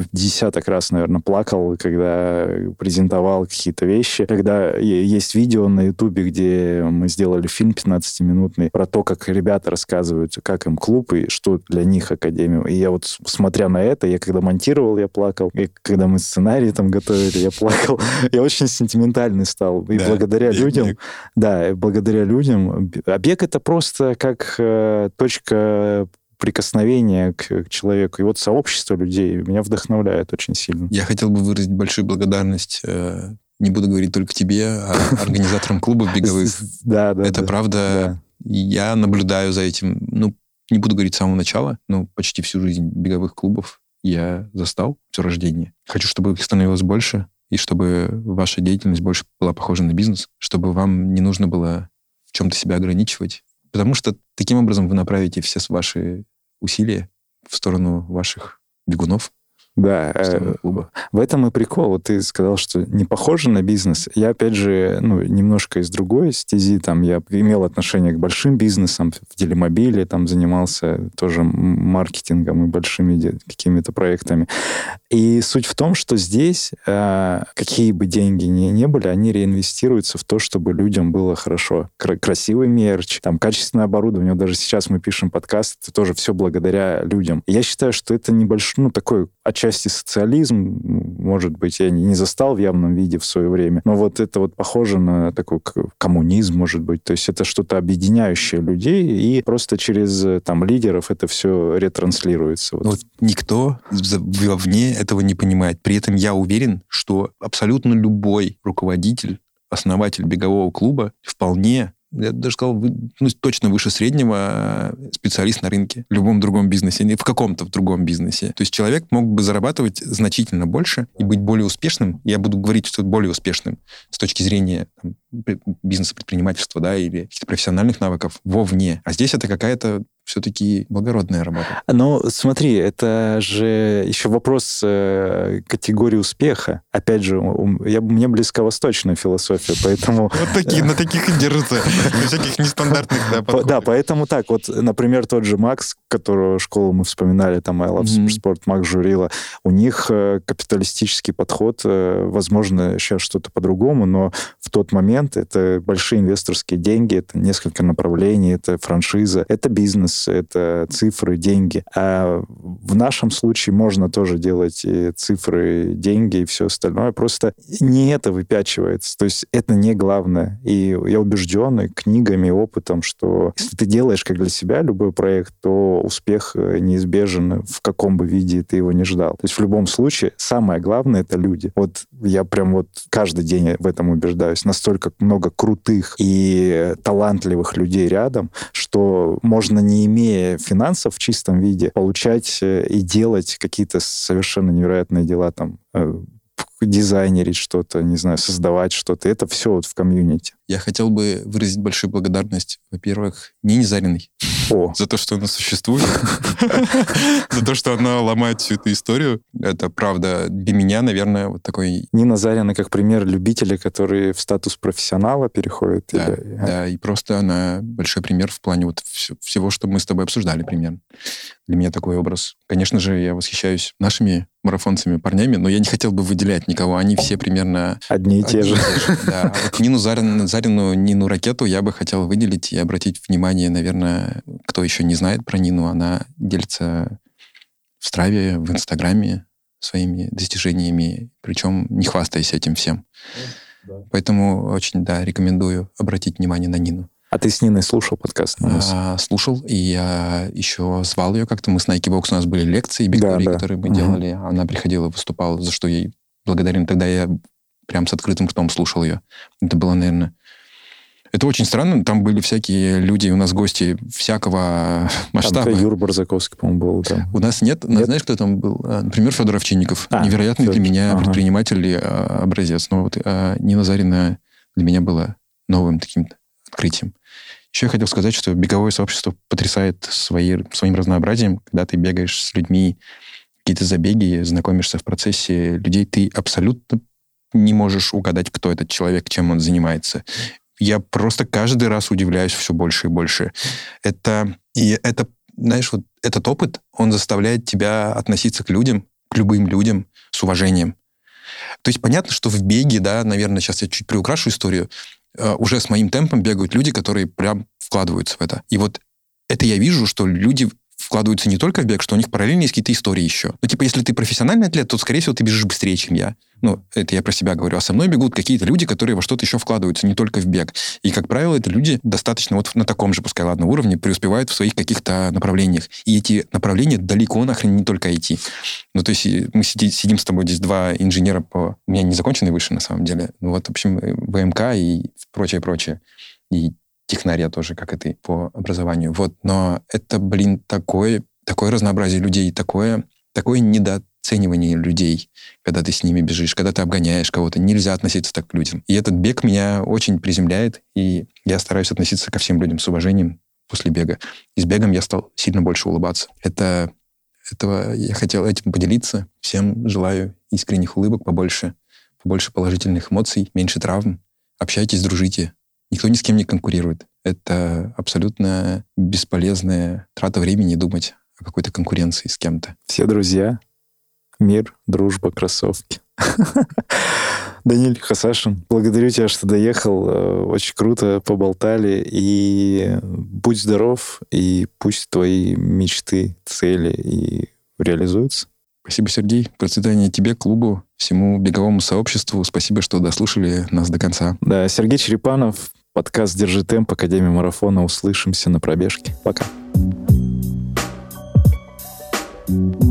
в десяток раз, наверное, плакал, когда презентовал какие-то вещи. Когда есть видео на Ютубе, где мы сделали фильм 15-минутный про то, как ребята рассказывают, как им клуб и что для них Академия. И я вот, смотря на это, я когда монтировал, я плакал. И когда мы сценарий там готовили, я плакал. *laughs* Я очень сентиментальный стал. И Да, благодаря людям, бег. да, благодаря людям. А бег это просто как э, точка прикосновения к, к человеку. И вот сообщество людей меня вдохновляет очень сильно. Я хотел бы выразить большую благодарность, э, не буду говорить только тебе, а *laughs* организаторам клубов беговых. Да, да. Это да, правда, да. я наблюдаю за этим, ну, не буду говорить с самого начала, но почти всю жизнь беговых клубов я застал, все рождение. Хочу, чтобы их становилось больше, и чтобы ваша деятельность больше была похожа на бизнес, чтобы вам не нужно было в чем-то себя ограничивать. Потому что таким образом вы направите все ваши усилия в сторону ваших бегунов, Да, э. В этом и прикол. Вот ты сказал, что не похоже на бизнес. Я, опять же, ну, немножко из другой стези. Там я имел отношение к большим бизнесам. В телемобиле там занимался тоже маркетингом и большими какими-то проектами. И суть в том, что здесь, э, какие бы деньги ни, не были, они реинвестируются в то, чтобы людям было хорошо. Кра- красивый мерч, там, качественное оборудование. Вот даже сейчас мы пишем подкаст, это тоже все благодаря людям. И я считаю, что это небольшой, ну, такой отчасти социализм, может быть, я не застал в явном виде в свое время, но вот это вот похоже на такой коммунизм, может быть, то есть это что-то объединяющее людей, и просто через э, там лидеров это все ретранслируется. Вот. Вот никто вовне этого не понимает. При этом я уверен, что абсолютно любой руководитель, основатель бегового клуба вполне я даже сказал, ну, точно выше среднего специалист на рынке, в любом другом бизнесе, в каком-то в другом бизнесе. То есть человек мог бы зарабатывать значительно больше и быть более успешным. Я буду говорить, что более успешным с точки зрения там, бизнеса, предпринимательства, да, или каких-то профессиональных навыков вовне. А здесь это какая-то все-таки благородная работа. Ну, смотри, это же еще вопрос э, категории успеха. Опять же, у, я, мне близка восточная философия, *laughs* поэтому... Вот такие, на таких и держатся, на всяких нестандартных, да, Да, поэтому так, вот, например, тот же Макс, которого школу мы вспоминали, там, I Love Sport, Макс Журила, у них э, капиталистический подход, э, возможно, сейчас что-то по-другому, но в тот момент это большие инвесторские деньги, это несколько направлений, это франшиза, это бизнес, это цифры, деньги. А в нашем случае можно тоже делать и цифры, деньги и все остальное. Просто не это выпячивается. То есть это не главное. И я убежден и книгами, опытом, что если ты делаешь как для себя любой проект, то успех э, неизбежен в каком бы виде ты его не ждал. То есть в любом случае самое главное — это люди. Вот я прям вот каждый день в этом убеждаюсь. Настолько много крутых и талантливых людей рядом, что можно не имея финансов в чистом виде, получать э, и делать какие-то совершенно невероятные дела там э, дизайнерить что-то, не знаю, создавать что-то. Это все вот в комьюнити. Я хотел бы выразить большую благодарность, во-первых, Нине Зариной О. *laughs* за то, что она существует, *laughs* за то, что она ломает всю эту историю. Это правда для меня, наверное, вот такой... Нина Зарина как пример любителя, который в статус профессионала переходит. Да, да, и просто она большой пример в плане вот всего, что мы с тобой обсуждали примерно. Для меня такой образ. Конечно же, я восхищаюсь нашими марафонцами, парнями, но я не хотел бы выделять никого. Они все примерно... Одни и те же. Да. А вот Нину Зарину, Зарину, Нину Ракету я бы хотел выделить и обратить внимание, наверное, кто еще не знает про Нину, она делится в Страве, в Инстаграме своими достижениями, причем не хвастаясь этим всем. Да. Поэтому очень, да, рекомендую обратить внимание на Нину. А ты с Ниной слушал подкаст? А, слушал, и я еще звал ее как-то. Мы с Nike Box, у нас были лекции бигтори, да, да. которые мы угу. делали. Она приходила, выступала, за что ей благодарен. Тогда я прям с открытым ртом слушал ее. Это было, наверное... Это очень странно. Там были всякие люди, у нас гости всякого *laughs* масштаба. Там Юр Барзаковский, по-моему, был. Да. У нас нет, нет. Знаешь, кто там был? А, например, Федор Овчинников. А, Невероятный Федор. для меня ага. предприниматель и а, образец. Но вот а, Нина Зарина для меня была новым таким открытием. Еще я хотел сказать, что беговое сообщество потрясает свои, своим разнообразием. Когда ты бегаешь с людьми, какие-то забеги, знакомишься в процессе людей, ты абсолютно не можешь угадать, кто этот человек, чем он занимается. Я просто каждый раз удивляюсь все больше и больше. Это, и это, знаешь, вот этот опыт, он заставляет тебя относиться к людям, к любым людям с уважением. То есть понятно, что в беге, да, наверное, сейчас я чуть приукрашу историю, Э, уже с моим темпом бегают люди, которые прям вкладываются в это. И вот это я вижу, что люди вкладываются не только в бег, что у них параллельно есть какие-то истории еще. Ну, типа, если ты профессиональный атлет, то, скорее всего, ты бежишь быстрее, чем я. Ну, это я про себя говорю. А со мной бегут какие-то люди, которые во что-то еще вкладываются, не только в бег. И, как правило, это люди достаточно вот на таком же, пускай ладно, уровне, преуспевают в своих каких-то направлениях. И эти направления далеко нахрен не только IT. Ну, то есть мы сиди, сидим с тобой здесь два инженера по... У меня не законченный выше, на самом деле. Ну, вот, в общем, ВМК и прочее, прочее. И технарь я тоже, как и ты, по образованию. Вот, но это, блин, такое, такое разнообразие людей, такое, такое недооценивание людей, когда ты с ними бежишь, когда ты обгоняешь кого-то. Нельзя относиться так к людям. И этот бег меня очень приземляет, и я стараюсь относиться ко всем людям с уважением после бега. И с бегом я стал сильно больше улыбаться. Это, этого я хотел этим поделиться. Всем желаю искренних улыбок побольше, побольше положительных эмоций, меньше травм. Общайтесь, дружите, Никто ни с кем не конкурирует. Это абсолютно бесполезная трата времени думать о какой-то конкуренции с кем-то. Все друзья, мир, дружба, кроссовки. *laughs* Даниль Хасашин, благодарю тебя, что доехал. Э, очень круто поболтали. И будь здоров, и пусть твои мечты, цели и реализуются. Спасибо, Сергей. Процветания тебе, клубу, всему беговому сообществу. Спасибо, что дослушали нас до конца. Да, Сергей Черепанов, Подкаст «Держи темп» Академии Марафона. Услышимся на пробежке. Пока. thank you